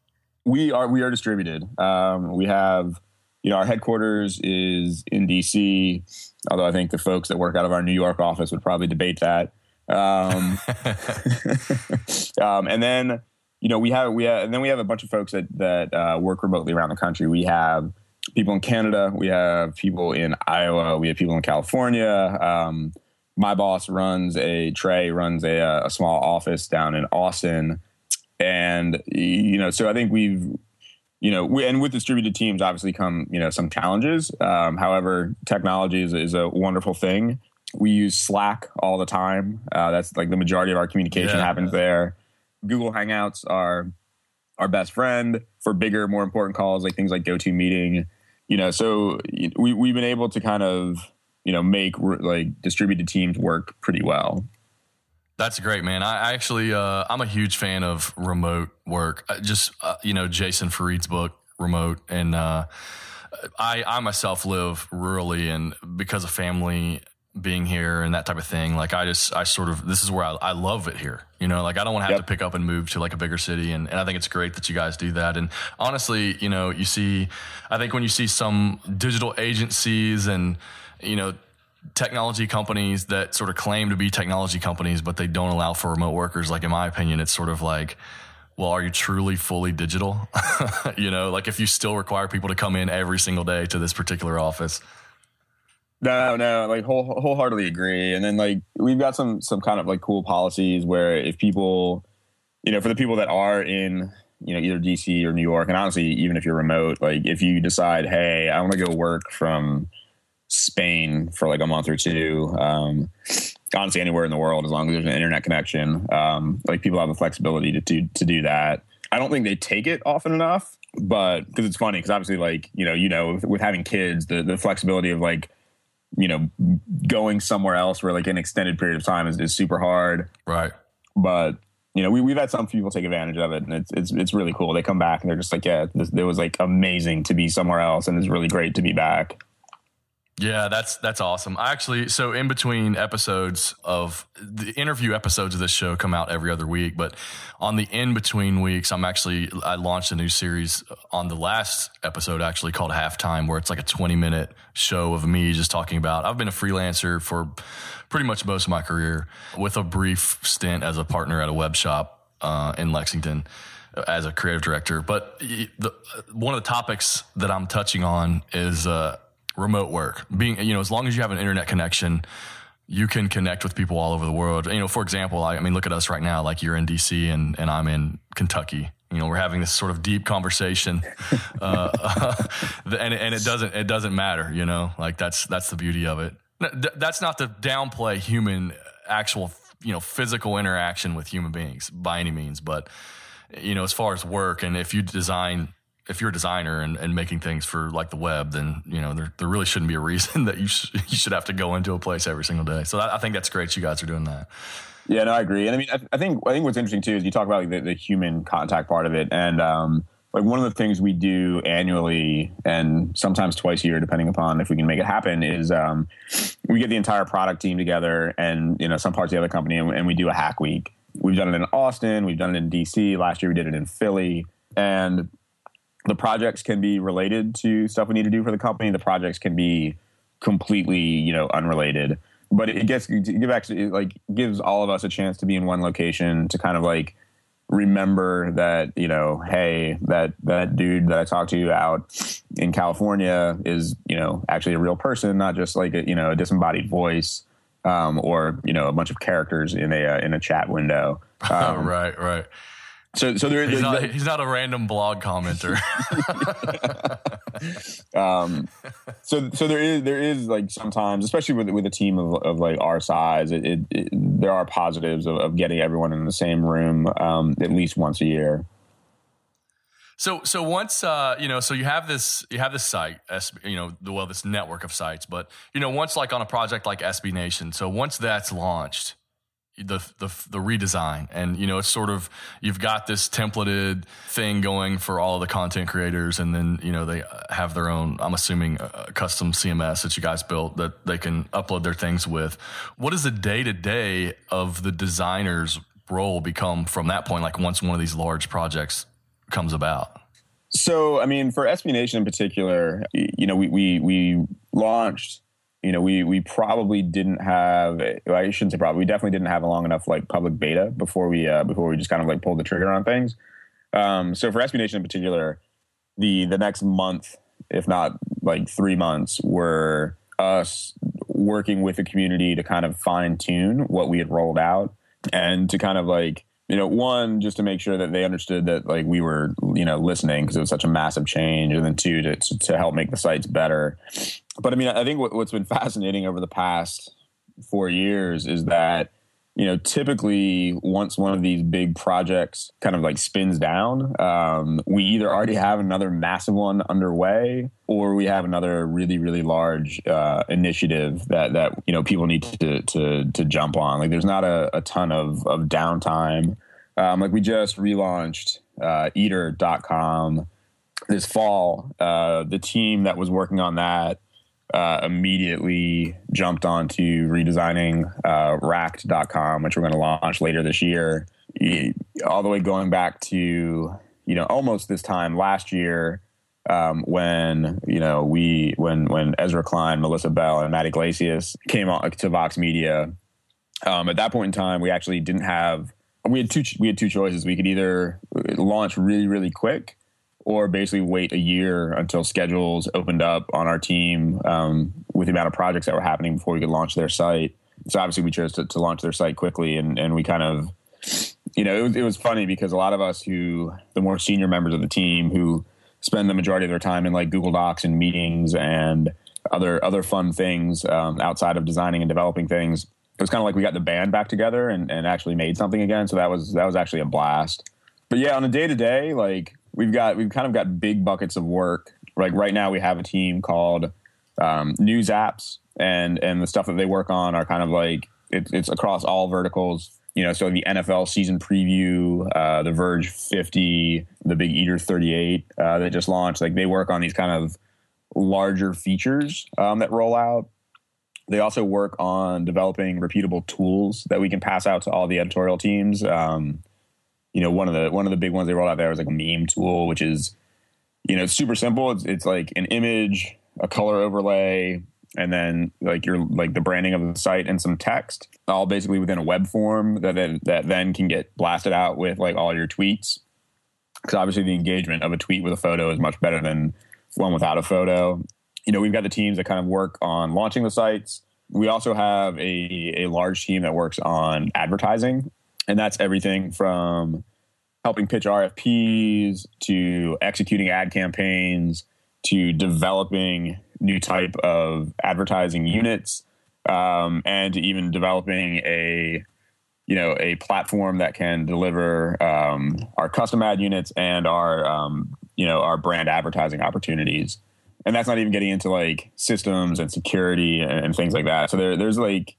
S2: We are we are distributed. Um, we have, you know, our headquarters is in DC. Although I think the folks that work out of our New York office would probably debate that. Um, um, and then, you know, we have we have, and then we have a bunch of folks that that uh, work remotely around the country. We have people in Canada. We have people in Iowa. We have people in California. Um, my boss runs a Trei runs a, a small office down in Austin, and you know, so I think we've you know, we, and with distributed teams, obviously come you know some challenges. Um, however, technology is, is, a wonderful thing. We use Slack all the time. Uh, that's like the majority of our communication yeah. happens there. Google Hangouts are our best friend for bigger, more important calls, like things like GoToMeeting. You know, so we we've been able to kind of you know make like distributed teams work pretty well.
S1: That's great, man. I actually uh, I'm a huge fan of remote work. Just uh, you know Jason Fried's book Remote, and uh, I I myself live rurally, and because of family being here and that type of thing, like I just I sort of this is where I, I love it here. You know, like I don't want to have yep. to pick up and move to like a bigger city, and, and I think it's great that you guys do that. And honestly, you know, you see, I think when you see some digital agencies and you know, technology companies that sort of claim to be technology companies, but they don't allow for remote workers. Like, in my opinion, it's sort of like, well, are you truly fully digital? you know, like if you still require people to come in every single day to this particular office.
S2: No, no, like whole, wholeheartedly agree. And then like we've got some some kind of like cool policies where if people, you know, for the people that are in you know either DC or New York, and honestly, even if you're remote, like if you decide, hey, I want to go work from Spain for like a month or two, um, honestly, anywhere in the world, as long as there's an internet connection, um, like people have the flexibility to to, to do that. I don't think they take it often enough, but because it's funny, because obviously, like you know, you know, with, with having kids, the the flexibility of like you know, going somewhere else for like an extended period of time is, is super hard.
S1: Right.
S2: But you know, we, we've had some people take advantage of it and it's, it's, it's really cool. They come back and they're just like, yeah, this, it was like amazing to be somewhere else. And it's really great to be back.
S1: Yeah, that's that's awesome. I actually so in between episodes of the interview episodes of this show come out every other week, but on the in between weeks, I'm actually I launched a new series on the last episode actually called Halftime, where it's like a 20 minute show of me just talking about I've been a freelancer for pretty much most of my career, with a brief stint as a partner at a web shop uh, in Lexington as a creative director. But the, one of the topics that I'm touching on is. Uh, remote work. Being, you know, as long as you have an internet connection, you can connect with people all over the world. You know, for example, I, I mean, look at us right now. Like you're in DC and, and I'm in Kentucky. You know, we're having this sort of deep conversation, uh, and and it doesn't it doesn't matter. You know, like that's that's the beauty of it. That's not to downplay human actual you know physical interaction with human beings by any means, but you know, as far as work and if you design if you're a designer and, and making things for like the web, then you know there, there really shouldn't be a reason that you sh- you should have to go into a place every single day. So that, I think that's great. You guys are doing that.
S2: Yeah, no, I agree. And I mean, I, I think I think what's interesting too is you talk about like, the, the human contact part of it, and um, like one of the things we do annually and sometimes twice a year, depending upon if we can make it happen, is um, we get the entire product team together and you know some parts of the other company, and, and we do a hack week. We've done it in Austin, we've done it in DC. Last year we did it in Philly, and the projects can be related to stuff we need to do for the company. The projects can be completely, you know, unrelated. But it gets give actually like gives all of us a chance to be in one location to kind of like remember that you know, hey, that that dude that I talked to out in California is you know actually a real person, not just like a you know a disembodied voice um, or you know a bunch of characters in a uh, in a chat window.
S1: Um, right, right.
S2: So, so there,
S1: he's, not, he's not a random blog commenter.
S2: um, so, so there is, there is like sometimes, especially with with a team of, of like our size, it, it, it there are positives of, of, getting everyone in the same room um, at least once a year.
S1: So, so once uh, you know, so you have this, you have this site, you know, well, this network of sites, but you know, once like on a project like SB Nation, so once that's launched the, the the redesign. And you know it's sort of you've got this templated thing going for all of the content creators and then you know they have their own i'm assuming uh, uh, custom cms that you guys built that they can upload their things with. What does the day to day of the designer's role become from that point like once one of these large projects comes about?
S2: So i mean for SB Nation in particular you know we we we launched you know, we we probably didn't have. I shouldn't say probably. We definitely didn't have a long enough like public beta before we uh, before we just kind of like pulled the trigger on things. Um, so for SB Nation in particular, the the next month, if not like three months, were us working with the community to kind of fine tune what we had rolled out and to kind of like you know one just to make sure that they understood that like we were you know listening because it was such a massive change and then two to to help make the sites better. But I mean, I think what, what's been fascinating over the past four years is that you know typically once one of these big projects kind of like spins down um, we either already have another massive one underway or we have another really really large uh, initiative that that you know people need to to to jump on. Like there's not a, a ton of of downtime um, like we just relaunched uh, eater.com this fall uh, the team that was working on that uh, immediately jumped onto redesigning uh, racked.com, which we're going to launch later this year, all the way going back to, you know, almost this time last year um, when, you know, we, when, when Ezra Klein, Melissa Bell, and Matt Yglesias came on to Vox Media. Um, at that point in time, we actually didn't have we had two we had two choices. We could either launch really really quick, or basically wait a year until schedules opened up on our team um, with the amount of projects that were happening before we could launch their site. So obviously we chose to, to launch their site quickly, and and we kind of, you know, it was it was funny because a lot of us who the more senior members of the team who spend the majority of their time in like Google Docs and meetings and other other fun things um, outside of designing and developing things. It was kind of like we got the band back together and, and actually made something again. So that was that was actually a blast. But yeah, on a day to day, like we've got we've kind of got big buckets of work. Like right now, we have a team called um, News Apps, and and the stuff that they work on are kind of like it, it's across all verticals. You know, so the NFL season preview, uh, the Verge 50, the Big Eater 38 uh, that just launched. Like they work on these kind of larger features um, that roll out. They also work on developing repeatable tools that we can pass out to all the editorial teams. Um, you know, one of the one of the big ones they rolled out there was like a meme tool, which is, you know, super simple. It's it's like an image, a color overlay, and then like your like the branding of the site and some text, all basically within a web form that then, that then can get blasted out with like all your tweets. Because obviously the engagement of a tweet with a photo is much better than one without a photo. You know, we've got the teams that kind of work on launching the sites. We also have a, a large team that works on advertising, and that's everything from helping pitch RFPs to executing ad campaigns to developing new type of advertising units um, and to even developing a you know a platform that can deliver um, our custom ad units and our um, you know our brand advertising opportunities and that's not even getting into like systems and security and, and things like that. So there, there's like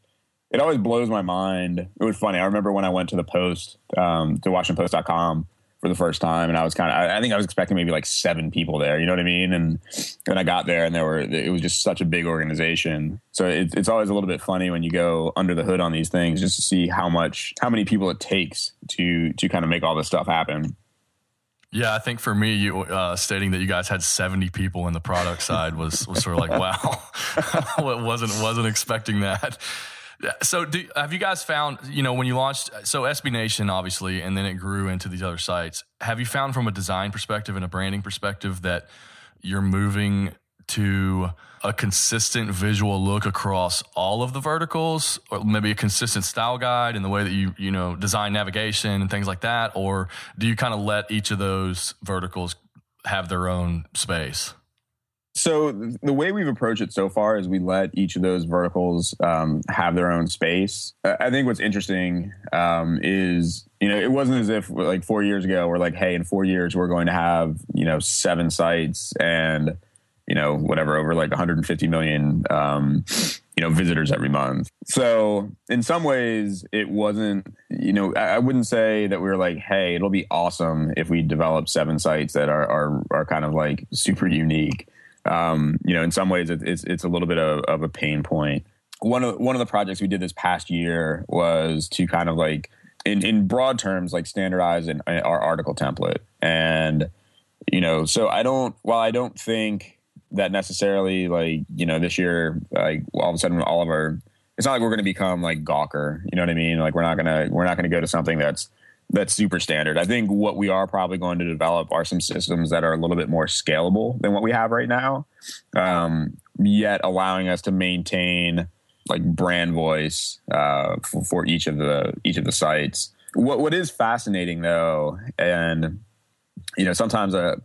S2: it always blows my mind. It was funny. I remember when i went to the post um, to washingtonpost.com for the first time and i was kind of I, I think i was expecting maybe like seven people there you know what i mean? And then i got there and there were it was just such a big organization. So it, it's always a little bit funny when you go under the hood on these things just to see how much how many people it takes to to kind of make all this stuff happen
S1: yeah, I think for me, you uh, stating that you guys had seventy people in the product side was was sort of like, wow, wasn't wasn't expecting that. So, do, have you guys found, you know, when you launched, so SB Nation, obviously, and then it grew into these other sites, have you found from a design perspective and a branding perspective that you're moving to a consistent visual look across all of the verticals or maybe a consistent style guide in the way that you you know design navigation and things like that or do you kind of let each of those verticals have their own space
S2: so the way we've approached it so far is we let each of those verticals um, have their own space. I think what's interesting um, is you know it wasn't as if like four years ago we're like, hey, in four years we're going to have you know seven sites and you know whatever over like 150 million um, you know visitors every month. So in some ways it wasn't you know I, I wouldn't say that we were like, hey, it'll be awesome if we develop seven sites that are are, are kind of like super unique um, you know, in some ways, it's it's a little bit of, of a pain point. One of one of the projects we did this past year was to kind of like, in in broad terms, like standardize an, our article template, and you know, so I don't. While I don't think that necessarily, like you know, this year, like all of a sudden, all of our, it's not like we're going to become like Gawker. You know what I mean? Like we're not gonna we're not gonna go to something that's that's super standard. I think what we are probably going to develop are some systems that are a little bit more scalable than what we have right now, um, yet allowing us to maintain like brand voice uh, for, for, each of the each of the sites. What what is fascinating though, and you know, sometimes uh,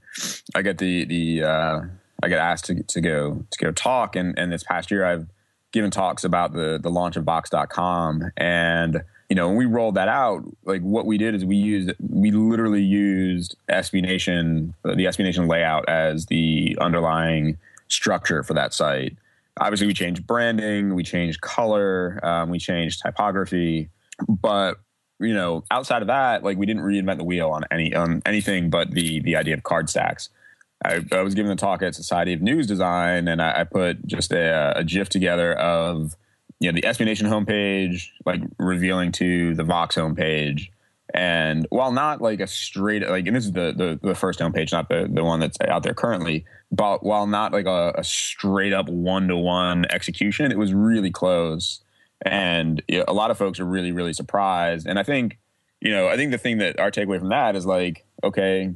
S2: I get the the uh, I get asked to, to go to go talk, and and this past year I've given talks about the the launch of Vox.com, and you know, when we rolled that out, like what we did is we used, we literally used SB Nation, the SB Nation layout as the underlying structure for that site. Obviously, we changed branding, we changed color, um, we changed typography, but you know, outside of that, like we didn't reinvent the wheel on any on anything but the the idea of card stacks. I, I was giving a talk at Society of News Design, and I, I put just a, a GIF together of you know the SB Nation homepage, like revealing to the Vox homepage. And while not like a straight like, and this is the the, the first homepage, not the the one that's out there currently, but while not like a, a straight up one to one execution, it was really close. And you know, a lot of folks are really really surprised. And I think you know, I think the thing that our takeaway from that is like, okay,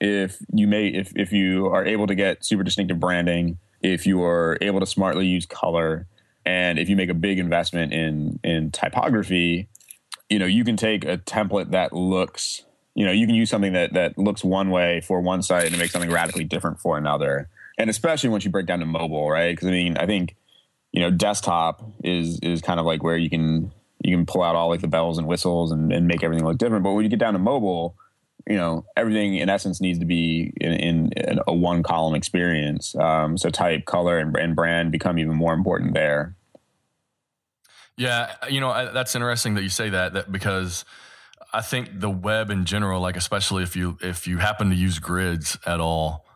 S2: if you may, if if you are able to get super distinctive branding, if you are able to smartly use color, and if you make a big investment in in typography, you know, you can take a template that looks, you know, you can use something that that looks one way for one site and make something radically different for another. And especially once you break down to mobile, right? Because I mean, I think you know, desktop is is kind of like where you can you can pull out all like the bells and whistles and, and make everything look different. But when you get down to mobile, you know, everything in essence needs to be in, in, in a one column experience. Um, so type, color, and, and brand become even more important there.
S1: Yeah, you know that's interesting that you say that that because I think the web in general, like especially if you if you happen to use grids at all,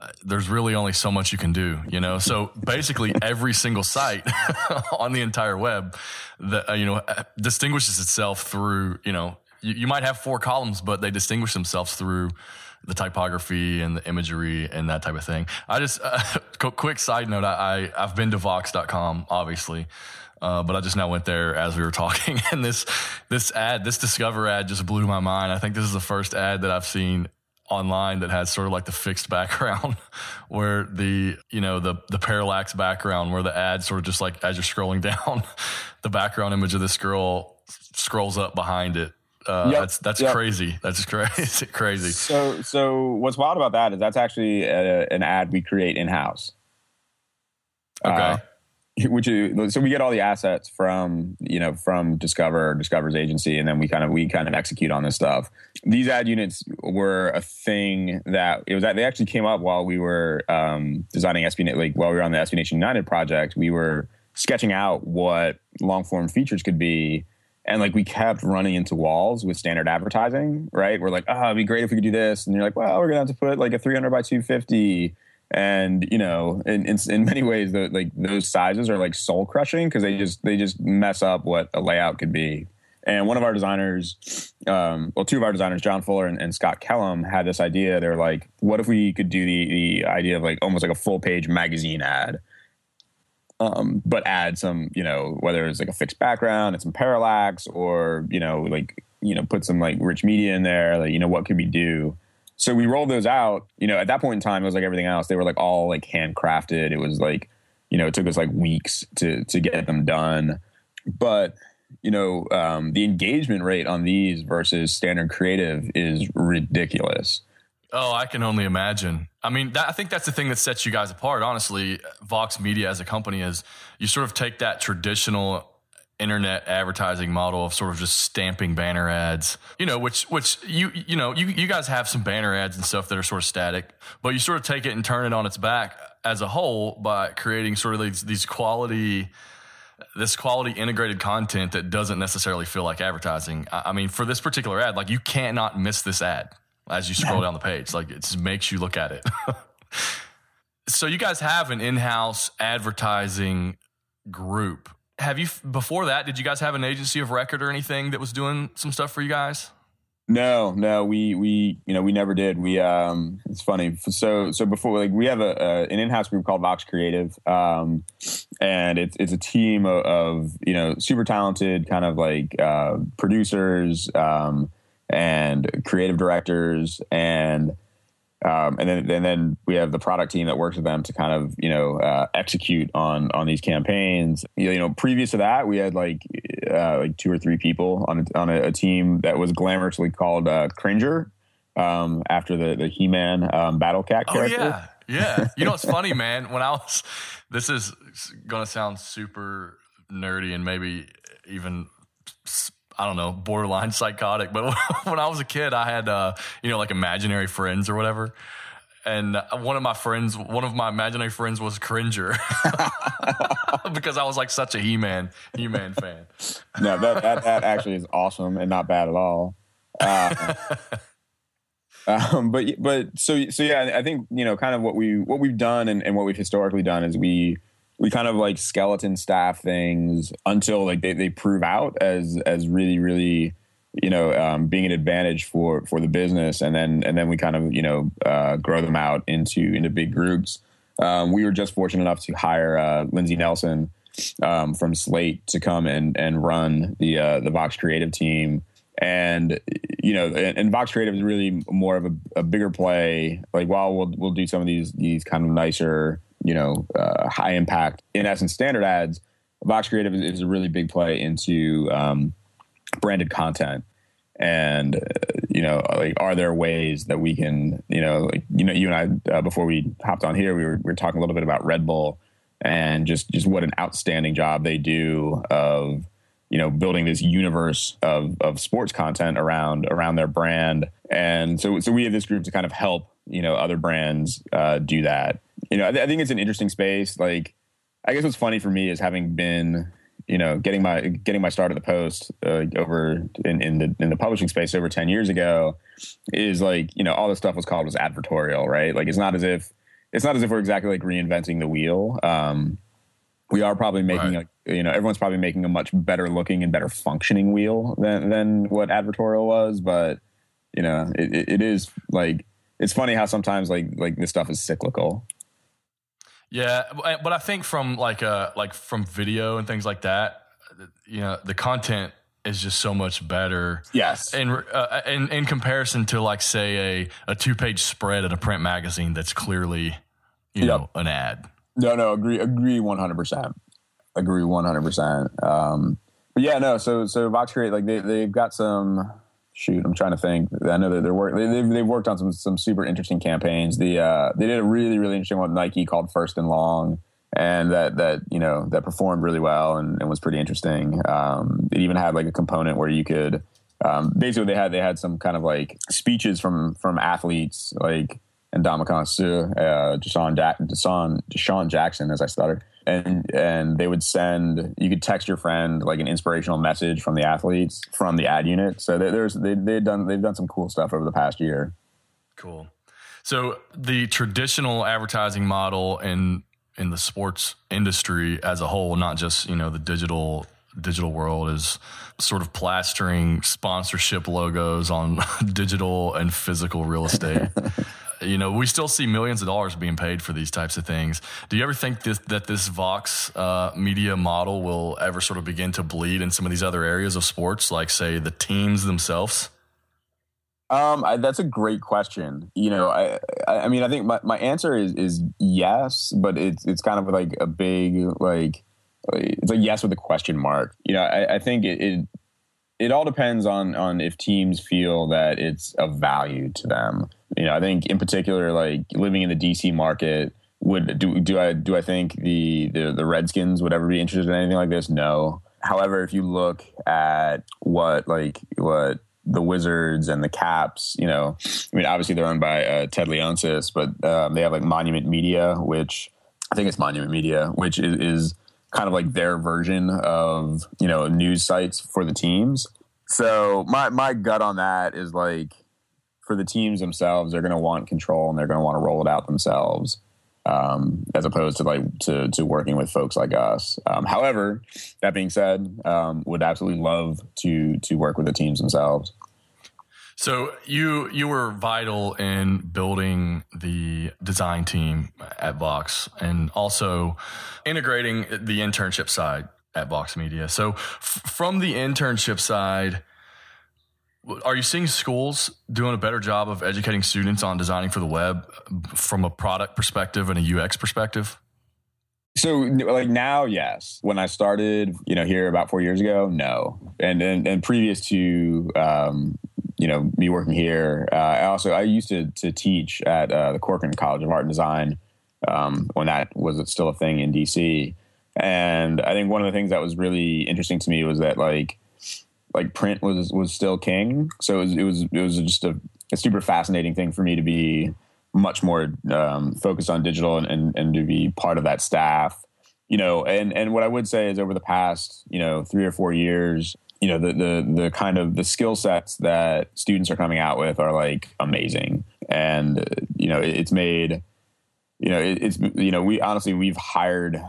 S1: uh, there's really only so much you can do, you know. So basically, every single site on the entire web that uh, you know uh, distinguishes itself through you know you, you might have four columns, but they distinguish themselves through the typography and the imagery and that type of thing. I just uh, quick side note: I, I have been to Vox.com, obviously. Uh, but I just now went there as we were talking, and this this ad, this Discover ad, just blew my mind. I think this is the first ad that I've seen online that has sort of like the fixed background, where the you know the the parallax background, where the ad sort of just like as you're scrolling down, the background image of this girl scrolls up behind it. Uh, yep. That's that's yep. crazy. That's crazy. crazy.
S2: So so what's wild about that is that's actually a, an ad we create in house.
S1: Okay. Uh,
S2: which is, so we get all the assets from you know from discover discover's agency and then we kind of we kind of execute on this stuff these ad units were a thing that it was that they actually came up while we were um, designing SB like while we were on the SB Nation United project we were sketching out what long form features could be and like we kept running into walls with standard advertising right? We're like oh it'd be great if we could do this. And you're like well we're gonna have to put like a 300 by 250 and you know in, in, in many ways the, like those sizes are like soul crushing because they just they just mess up what a layout could be. And one of our designers um, well two of our designers john fuller and, and, scott kellum had this idea. They're like what if we could do the, the idea of like almost like a full page magazine ad um, but add some you know whether it's like a fixed background and some parallax or you know like you know put some like rich media in there like you know what could we do so we rolled those out. You know, at that point in time, it was like everything else. They were like all like handcrafted. It was like, you know, it took us like weeks to to get them done. But you know, um, the engagement rate on these versus standard creative is ridiculous.
S1: Oh, I can only imagine. I mean, that, I think that's the thing that sets you guys apart. Honestly, Vox Media as a company is you sort of take that traditional internet advertising model of sort of just stamping banner ads, you know, which, which you, you know, you, you guys have some banner ads and stuff that are sort of static, but you sort of take it and turn it on its back as a whole by creating sort of these, these quality, this quality integrated content that doesn't necessarily feel like advertising. I, I mean, for this particular ad, like you cannot miss this ad as you scroll down the page. Like it just makes you look at it. so you guys have an in-house advertising group have you before that? Did you guys have an agency of record or anything that was doing some stuff for you guys?
S2: No, no, we we you know we never did. We um, it's funny. So so before like we have a, a an in house group called Vox Creative, um, and it's it's a team of, of you know super talented kind of like uh, producers um, and creative directors and um, and then and then we have the product team that works with them to kind of you know uh, execute on on these campaigns. You know, previous to that, we had like uh, like two or three people on a, on a, a team that was glamorously called uh, Cringer um, after the the He Man um, Battle Cat character.
S1: Oh yeah, yeah. You know, it's funny, man. When I was, this is gonna sound super nerdy and maybe even I don't know, borderline psychotic. But when I was a kid, I had, uh, you know, like imaginary friends or whatever. And one of my friends, one of my imaginary friends was Cringer because I was like such a He Man, He Man fan.
S2: No, that, that, that actually is awesome and not bad at all. Uh, um, but but so so yeah, I think you know kind of what we what we've done and, and what we've historically done is we we kind of like skeleton staff things until like they, they prove out as as really really you know um, being an advantage for for the business. And then and then we kind of you know uh, grow them out into into big groups. Um, we were just fortunate enough to hire uh, lindsay nelson um, from slate to come and and run the uh, the vox creative team. And you know, and, and, Vox Creative is really more of a, a, bigger play. Like while we'll we'll do some of these these kind of nicer, you know, uh, high impact, in essence, standard ads. Vox Creative is, a really big play into um, branded content. And uh, you know like are there ways that we can you know like you know you and I uh, before we hopped on here we were, we were talking a little bit about Red Bull and just just what an outstanding job they do of you know building this universe of of sports content around around their brand. And so so we have this group to kind of help you know other brands uh, do that you know I, th- I think it's an interesting space like I guess what's funny for me is having been you know, getting my getting my start at the Post uh, over in, in the in the publishing space over ten years ago is like you know all this stuff was called was advertorial, right? Like it's not as if it's not as if we're exactly like reinventing the wheel. Um, we are probably making right. a you know everyone's probably making a much better looking and better functioning wheel than than what advertorial was, but you know it, it, it is like it's funny how sometimes like like this stuff is cyclical.
S1: Yeah, but I think from like uh like from video and things like that, you know, the content is just so much better.
S2: Yes.
S1: In uh, in in comparison to like say a a two page spread in a print magazine that's clearly you yep. know an ad.
S2: No, no, agree agree one hundred percent. Agree one hundred percent. Um, but yeah, no. So so Vox Create like they they've got some shoot, I'm trying to think. I know that they're work. They, have they've worked on some some super interesting campaigns. The uh, they did a really really interesting one with Nike called First and Long, and that that you know that performed really well and, and was pretty interesting. Um, it even had like a component where you could um, basically they had they had some kind of like speeches from from athletes like and Ndamukong Suh, uh, Deshaun, Deshaun, DeSean Jackson, as I stuttered and and they would send you could text your friend like an inspirational message from the athletes from the ad unit. So there's they they've done they've done some cool stuff over the past year.
S1: Cool. So the traditional advertising model in in the sports industry as a whole, not just you know the digital digital world, is sort of plastering sponsorship logos on digital and physical real estate. You know, we still see millions of dollars being paid for these types of things. Do you ever think this, that this Vox uh, media model will ever sort of begin to bleed in some of these other areas of sports, like say the teams themselves?
S2: Um, I, that's a great question. You know, I, I mean, I think my, my answer is is yes, but it's it's kind of like a big like it's a yes with a question mark. You know, I, I think it, it it all depends on on if teams feel that it's of value to them. You know, I think in particular, like living in the DC market, would do do I do I think the the, the Redskins would ever be interested in anything like this? No. However, if you look at what like what the Wizards and the Caps, you know, I mean, obviously they're owned by uh, Ted Leonsis, but um, they have like Monument Media, which I think it's Monument Media, which is, is kind of like their version of you know news sites for the teams. So my my gut on that is like for the teams themselves, they're going to want control and they're going to want to roll it out themselves, um, as opposed to like to to working with folks like us. Um, however, that being said, um, would absolutely love to to work with the teams themselves.
S1: So you you were vital in building the design team at Vox and also integrating the internship side at Vox Media. So f- from the internship side, are you seeing schools doing a better job of educating students on designing for the web from a product perspective and a UX perspective?
S2: So like now, yes. When I started, you know, here about four years ago, no. And and, and previous to um, you know me working here. Uh, I also I used to to teach at uh, the Corcoran College of Art and Design um, when that was still a thing in DC. And I think one of the things that was really interesting to me was that like like print was was still king. So it was it was, it was just a, a super fascinating thing for me to be much more um, focused on digital and, and, and to be part of that staff you know and and what i would say is over the past you know three or four years you know the the the kind of the skill sets that students are coming out with are like amazing, and you know it, it's made you know it, it's you know we honestly we've hired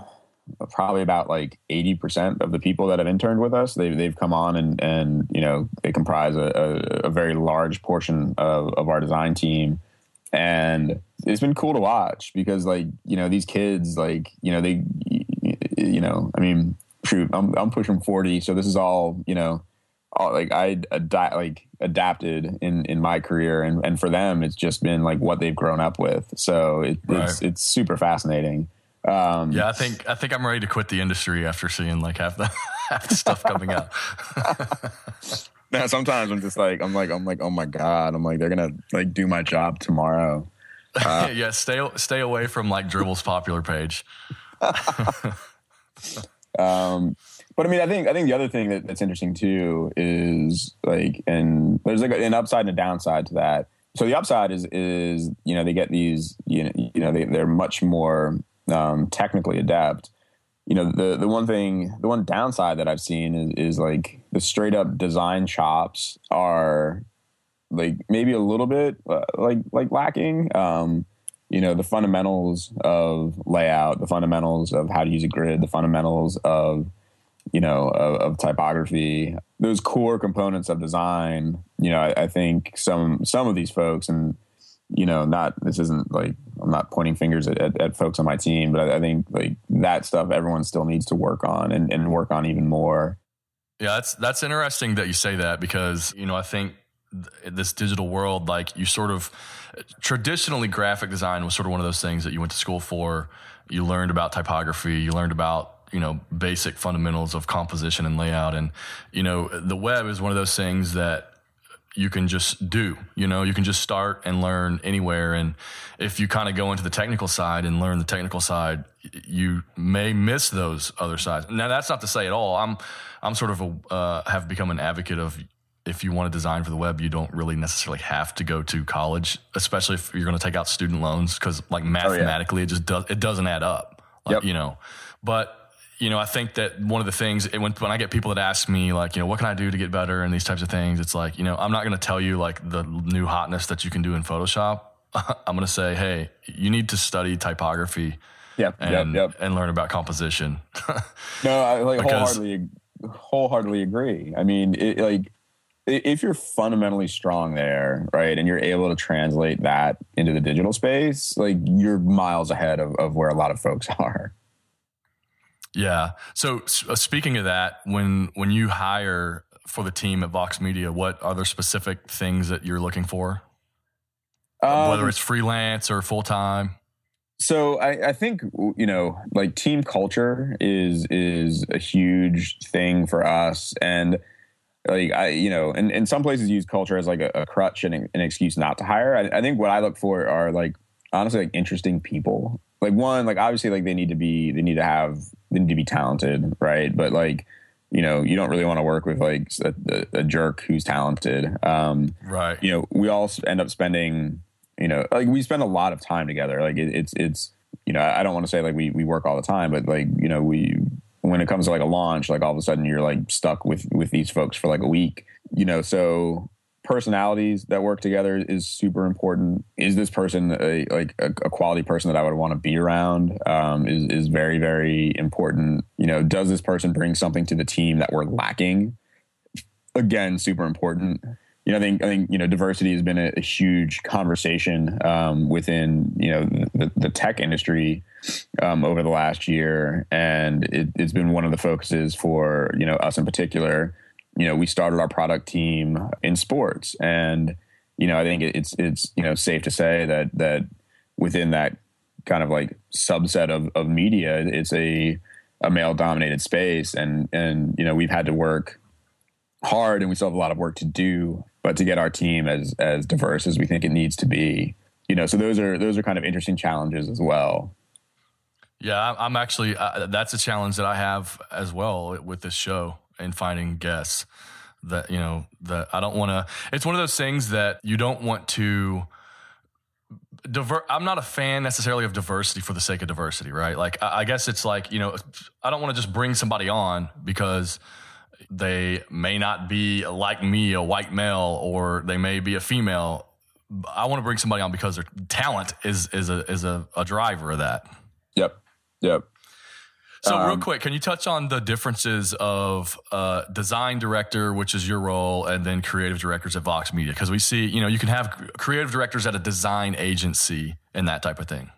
S2: probably about like 80% of the people that have interned with us they, they've come on and and you know they comprise a, a, a very large portion of, of our design team and it's been cool to watch because like you know these kids like you know they you know i mean shoot, I'm, I'm pushing 40. So this is all, you know, like I ad- like adapted in in my career, and and for them, it's just been like what they've grown up with. So it, right. it's it's super fascinating.
S1: Um, yeah, I think I think I'm ready to quit the industry after seeing like half the half the stuff coming out.
S2: now sometimes I'm just like I'm like I'm like oh my god I'm like they're gonna like do my job tomorrow.
S1: Uh, yeah, stay stay away from like Dribbble's popular page.
S2: um, but I mean, I think I think the other thing that, that's interesting too is like, and there's like an upside and a downside to that. So the upside is is you know they get these you know you know they they're much more um, technically adept. You know the the one thing the one downside that I've seen is, is like the straight up design chops are like maybe a little bit uh, like like lacking. Um, you know the fundamentals of layout, the fundamentals of how to use a grid, the fundamentals of you know, of, of, typography, those core components of design. You know, I, I, think some some of these folks, and you know, not this isn't like I'm not pointing fingers at, at, at folks on my team, but I, I, think like that stuff everyone still needs to work on and, and work on even more.
S1: Yeah, that's that's interesting that you say that because you know I think this digital world, like you sort of traditionally graphic design was sort of one of those things that you went to school for. You learned about typography, you learned about you know basic fundamentals of composition and layout and you know the web is one of those things that you can just do you know? You can just start and learn anywhere. And if you kind of go into the technical side and learn the technical side you may miss those other sides. Now that's not to say at all. I'm i'm sort of a uh, have become an advocate of if you want to design for the web you don't really necessarily have to go to college especially if you're going to take out student loans because like mathematically oh, yeah. it just does it doesn't add up like, yep. you know? But you know, I think that one of the things when when I get people that ask me like, you know, what can I do to get better and these types of things, it's like, you know, I'm not going to tell you like the new hotness that you can do in Photoshop. I'm going to say, hey, you need to study typography.
S2: Yep,
S1: and,
S2: yep, yep.
S1: and learn about composition.
S2: no, I like because, wholeheartedly, wholeheartedly agree. I mean, it, like if you're fundamentally strong there, right, and you're able to translate that into the digital space, like you're miles ahead of, of where a lot of folks are.
S1: Yeah. So uh, speaking of that, when when you hire for the team at Vox Media, what are there specific things that you're looking for? Um, Whether it's freelance or full time.
S2: So I, I, think you know, like team culture is is a huge thing for us, and like I, you know, and, and some places use culture as like a, a crutch and an excuse not to hire. I, I think what I look for are like honestly like interesting people like one like obviously like they need to be they need to have need to be talented right? But like you know you don't really want to work with like a, a, jerk who's talented. Um
S1: right.
S2: you know we all end up spending you know like we spend a lot of time together. Like it, it's it's you know i don't want to say like we we work all the time but like you know we when it comes to like a launch like all of a sudden you're like stuck with with these folks for like a week you know? So personalities that work together is super important. Is this person a, like a, a quality person that I would want to be around? Um, is is very very important. You know, does this person bring something to the team that we're lacking? Again, super important. You know, I think I think you know diversity has been a, a huge conversation um, within you know the, the tech industry um, over the last year, and it, it's been one of the focuses for you know us in particular you know, we started our product team in sports, and you know, I think it's it's you know safe to say that that within that kind of like subset of of media, it's a a male dominated space, and and you know, we've had to work hard, and we still have a lot of work to do, but to get our team as as diverse as we think it needs to be, you know, so those are those are kind of interesting challenges as well.
S1: Yeah, I'm actually uh, that's a challenge that I have as well with this show and finding guests that you know that I don't want to. It's one of those things that you don't want to. Diver- I'm not a fan necessarily of diversity for the sake of diversity, right? Like, I, I guess it's like, you know, I don't want to just bring somebody on because they may not be like me, a white male, or they may be a female. I want to bring somebody on because their talent is is a is a, a driver of that.
S2: Yep. Yep.
S1: So, um, real quick, can you touch on the differences of uh, design director, which is your role, and then creative directors at Vox Media? Because we see, you know, you can have creative directors at a design agency and that type of thing.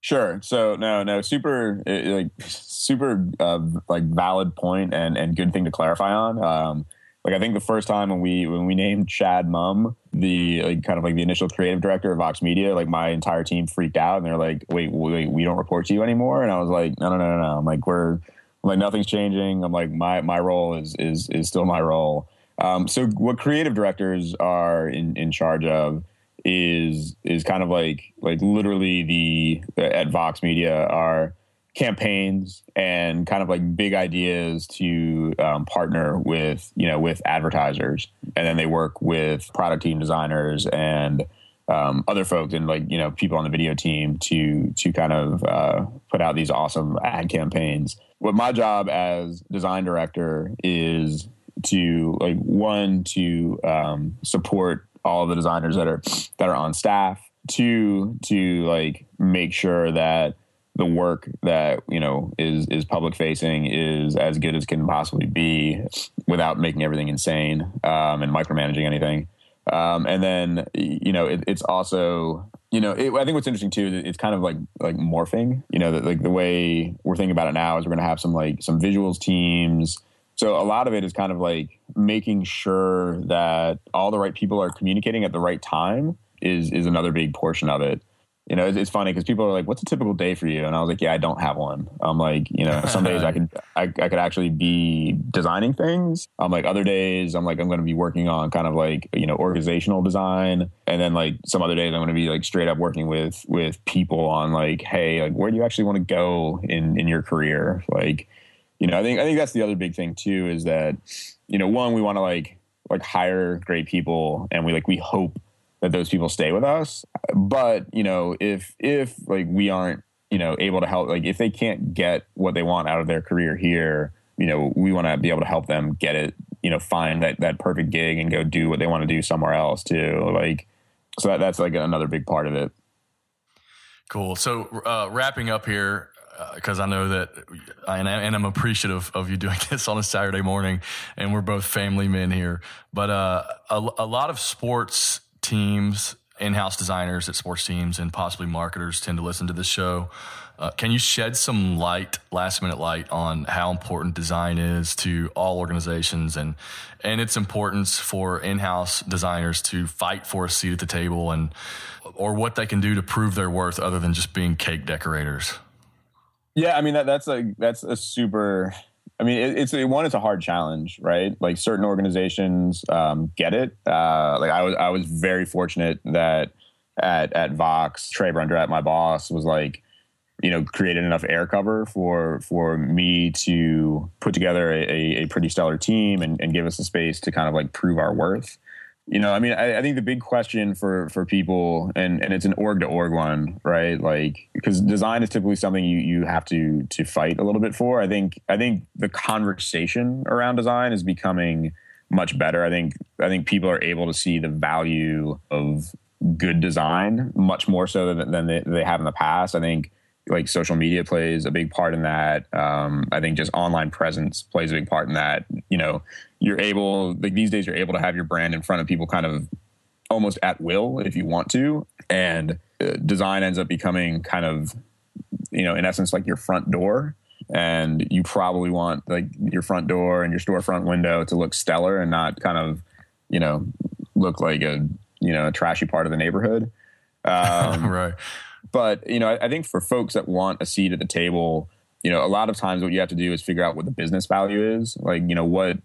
S2: Sure. So no, no, super like super uh, like valid point and and good thing to clarify on. Um, Like I think the first time when we when we named Chad Mumm the like kind of like the initial creative director of Vox Media, like my entire team freaked out and they're like, "Wait, wait, we don't report to you anymore." And I was like, "No, no, no, no, no." I'm like, "We're I'm like nothing's changing." I'm like, "My my role is is is still my role." Um, so what creative directors are in in charge of is is kind of like like literally the at Vox Media are campaigns and kind of like big ideas to um, partner with you know with advertisers. And then they work with product team designers and um, other folks and like you know people on the video team to to kind of uh, put out these awesome ad campaigns. What my job as design director is to like one to um, support all the designers that are that are on staff. Two to like make sure that the work that you know is is public facing is as good as can possibly be without making everything insane um, and micromanaging anything. Um, and then you know it, it's also you know it, I think what's interesting too is it's kind of like like morphing. You know, that like the way we're thinking about it now is we're going to have some like some visuals teams. So a lot of it is kind of like making sure that all the right people are communicating at the right time is is another big portion of it you know, it's, funny because people are like, "What's a typical day for you?" And I was like, "Yeah, I don't have one." I'm like, you know, some days I could I, I could actually be designing things. I'm like, other days I'm like, I'm going to be working on kind of like you know organizational design, and then like some other days I'm going to be like straight up working with with people on like, hey, like where do you actually want to go in in your career? Like, you know, I think I think that's the other big thing too is that you know, one we want to like like hire great people, and we like we hope that those people stay with us. But you know, if if like we aren't you know able to help, like if they can't get what they want out of their career here, you know, we want to be able to help them get it. You know, find that that perfect gig and go do what they want to do somewhere else too. Like, so that, that's like another big part of it.
S1: Cool. So uh, wrapping up here, because uh, I know that, and, and, I'm appreciative of you doing this on a Saturday morning, and we're both family men here. But uh, a, a, lot of sports teams, in-house designers at sports teams, and possibly marketers tend to listen to this show. Uh, can you shed some light, last minute light, on how important design is to all organizations and and its importance for in-house designers to fight for a seat at the table and or what they can do to prove their worth other than just being cake decorators?
S2: Yeah, I mean that, that's a that's a super I mean, it, it's one. It's a hard challenge, right? Like certain organizations um, get it. Uh, like I was, I was very fortunate that at at Vox, Trei Brundrett, my boss, was like, you know, created enough air cover for for me to put together a, a pretty stellar team and, and give us a space to kind of like prove our worth you know, I mean, I, I, think the big question for for people, and and it's an org to org one, right? Like, because design is typically something you you have to to fight a little bit for. I think I think the conversation around design is becoming much better. I think I think people are able to see the value of good design much more so than, than they, they have in the past. I think like social media plays a big part in that. Um, I think just online presence plays a big part in that. You know, you're able like these days you're able to have your brand in front of people kind of almost at will if you want to, and uh, design ends up becoming kind of you know in essence like your front door. And you probably want like your front door and your storefront window to look stellar and not kind of you know look like a you know a trashy part of the neighborhood.
S1: Um, right
S2: but you know, I, I think for folks that want a seat at the table, you know, a lot of times what you have to do is figure out what the business value is. Like, you know, what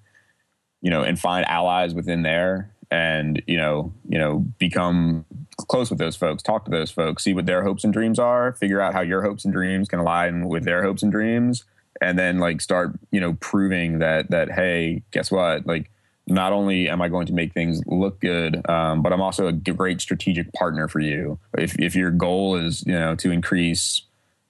S2: you know, and find allies within there, and you know, you know, become close with those folks, talk to those folks, see what their hopes and dreams are, figure out how your hopes and dreams can align with their hopes and dreams, and then like start, you know, proving that that hey, guess what, like not only am I going to make things look good, um, but I'm also a great strategic partner for you. If, if your goal is, you know, to increase,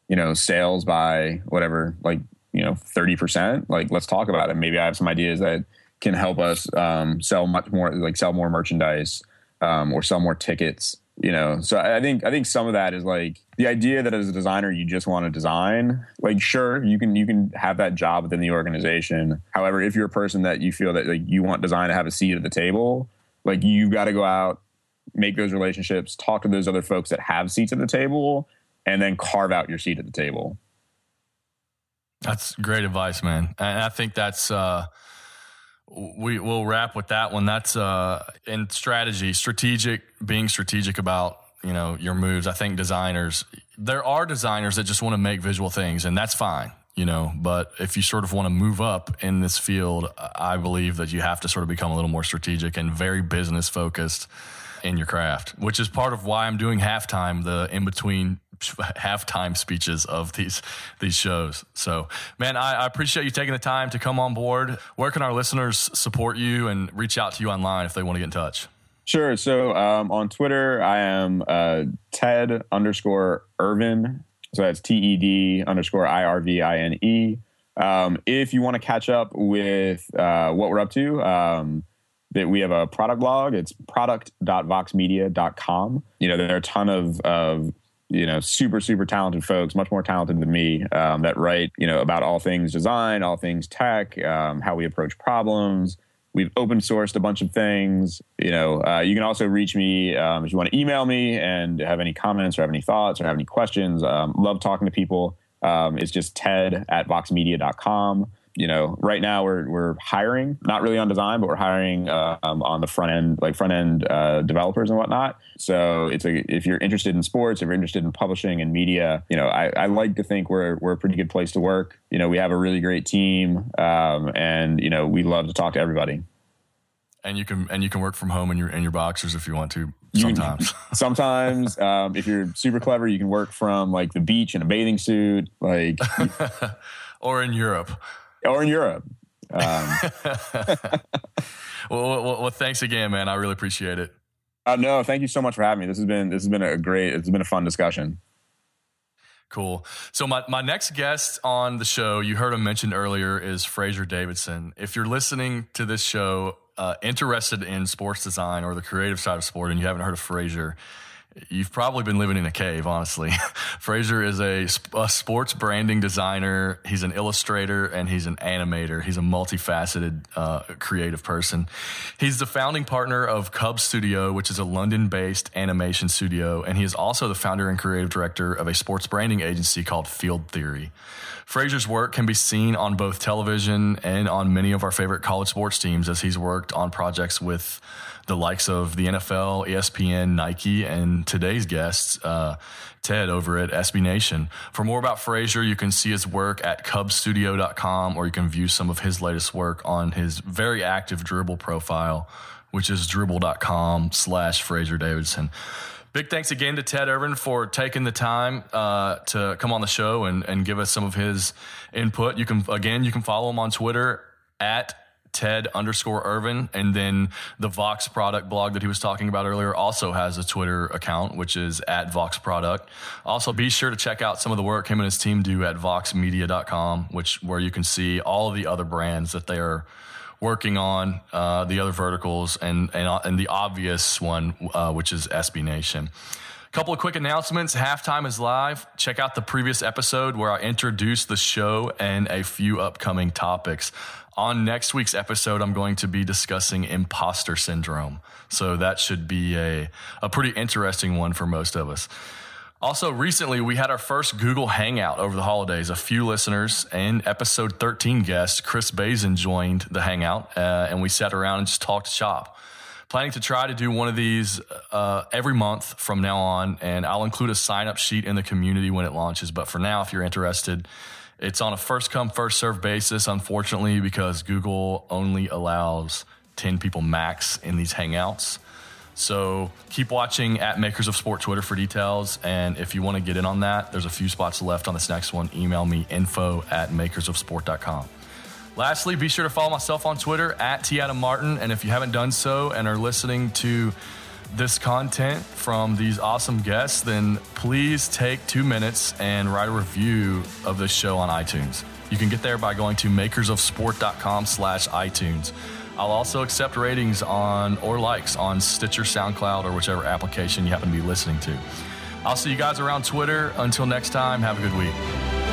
S2: you know, sales by whatever, like, you know, 30%, like, let's talk about it. Maybe I have some ideas that can help us um, sell much more, like sell more merchandise um, or sell more tickets you know? So i think i think some of that is like the idea that as a designer you just want to design like sure you can you can have that job within the organization. However if you're a person that you feel that like you want design to have a seat at the table like you've got to go out make those relationships talk to those other folks that have seats at the table and then carve out your seat at the table.
S1: That's great advice man. And i think that's uh we will wrap with that one. That's uh, in strategy, strategic, being strategic about you know your moves. I think designers, there are designers that just want to make visual things, and that's fine. You know, but if you sort of want to move up in this field, I believe that you have to sort of become a little more strategic and very business focused in your craft, which is part of why I'm doing halftime, the in between halftime speeches of these these shows. So, man, I, I, appreciate you taking the time to come on board. Where can our listeners support you and reach out to you online if they want to get in touch?
S2: Sure. So um, on Twitter, I am uh, Ted underscore Irvine. So that's T E D underscore I R V I N E. Um, if you want to catch up with uh, what we're up to, um, that we have a product blog. It's product.voxmedia.com. You know, there are a ton of, of you know, super, super talented folks, much more talented than me, um, that write, you know, about all things design, all things tech, um, how we approach problems. We've open sourced a bunch of things. You know, uh, you can also reach me um, if you want to email me and have any comments or have any thoughts or have any questions. Um, love talking to people. Um, it's just ted at voxmedia.com you know, right now we're we're hiring, not really on design, but we're hiring uh, um, on the front end, like front end uh, developers and whatnot. So it's a if you're interested in sports, if you're interested in publishing and media, you know, I, I like to think we're we're a pretty good place to work. You know, we have a really great team, um, and you know, we love to talk to everybody.
S1: And you can and you can work from home in your in your boxers if you want to. Sometimes,
S2: sometimes, um, if you're super clever, you can work from like the beach in a bathing suit, like,
S1: or in Europe
S2: or in Europe. Um,
S1: well, well, well, thanks again, man. I really appreciate it.
S2: Uh, no, thank you so much for having me. This has been this has been a great. It's been a fun discussion.
S1: Cool. So my, my next guest on the show, you heard him mentioned earlier, is Fraser Davidson. If you're listening to this show, uh, interested in sports design or the creative side of sport, and you haven't heard of Fraser, You've probably been living in a cave, honestly. Fraser is a, a, sports branding designer. He's an illustrator and he's an animator. He's a multifaceted uh, creative person. He's the founding partner of Cub Studio, which is a London based animation studio. And he is also the founder and creative director of a sports branding agency called Field Theory. Fraser's work can be seen on both television and on many of our favorite college sports teams as he's worked on projects with the likes of the NFL, ESPN, Nike, and today's guests, uh, Ted over at SB Nation. For more about Fraser, you can see his work at cubstudio.com or you can view some of his latest work on his very active Dribbble profile, which is dribbble.com slash Fraser Davidson. Big thanks again to Ted Irvine for taking the time uh, to come on the show and, and give us some of his input. You can again, you can follow him on Twitter at Ted underscore Irvine. And then the Vox product blog that he was talking about earlier also has a Twitter account, which is at Vox product. Also be sure to check out some of the work him and his team do at voxmedia.com, which where you can see all of the other brands that they are working on, uh, the other verticals and, and, uh, and the obvious one, uh, which is SB Nation. Couple of quick announcements. Halftime is live. Check out the previous episode where I introduced the show and a few upcoming topics. On next week's episode, I'm going to be discussing imposter syndrome. So that should be a, a pretty interesting one for most of us. Also, recently we had our first Google Hangout over the holidays. A few listeners and episode 13 guest Chris Bazin joined the Hangout, uh, and we sat around and just talked shop. Planning to try to do one of these uh, every month from now on, and I'll include a sign up sheet in the community when it launches. But for now, if you're interested, it's on a first come, first serve basis, unfortunately, because Google only allows 10 people max in these Hangouts. So keep watching at Makers of Sport Twitter for details. And if you want to get in on that, there's a few spots left on this next one. Email me info at makersofsport.com. Lastly, be sure to follow myself on Twitter at T Adam Martin. And if you haven't done so and are listening to this content from these awesome guests, then please take two minutes and write a review of this show on iTunes. You can get there by going to makersofsport.com slash iTunes. I'll also accept ratings on or likes on Stitcher, SoundCloud, or whichever application you happen to be listening to. I'll see you guys around Twitter. Until next time, have a good week.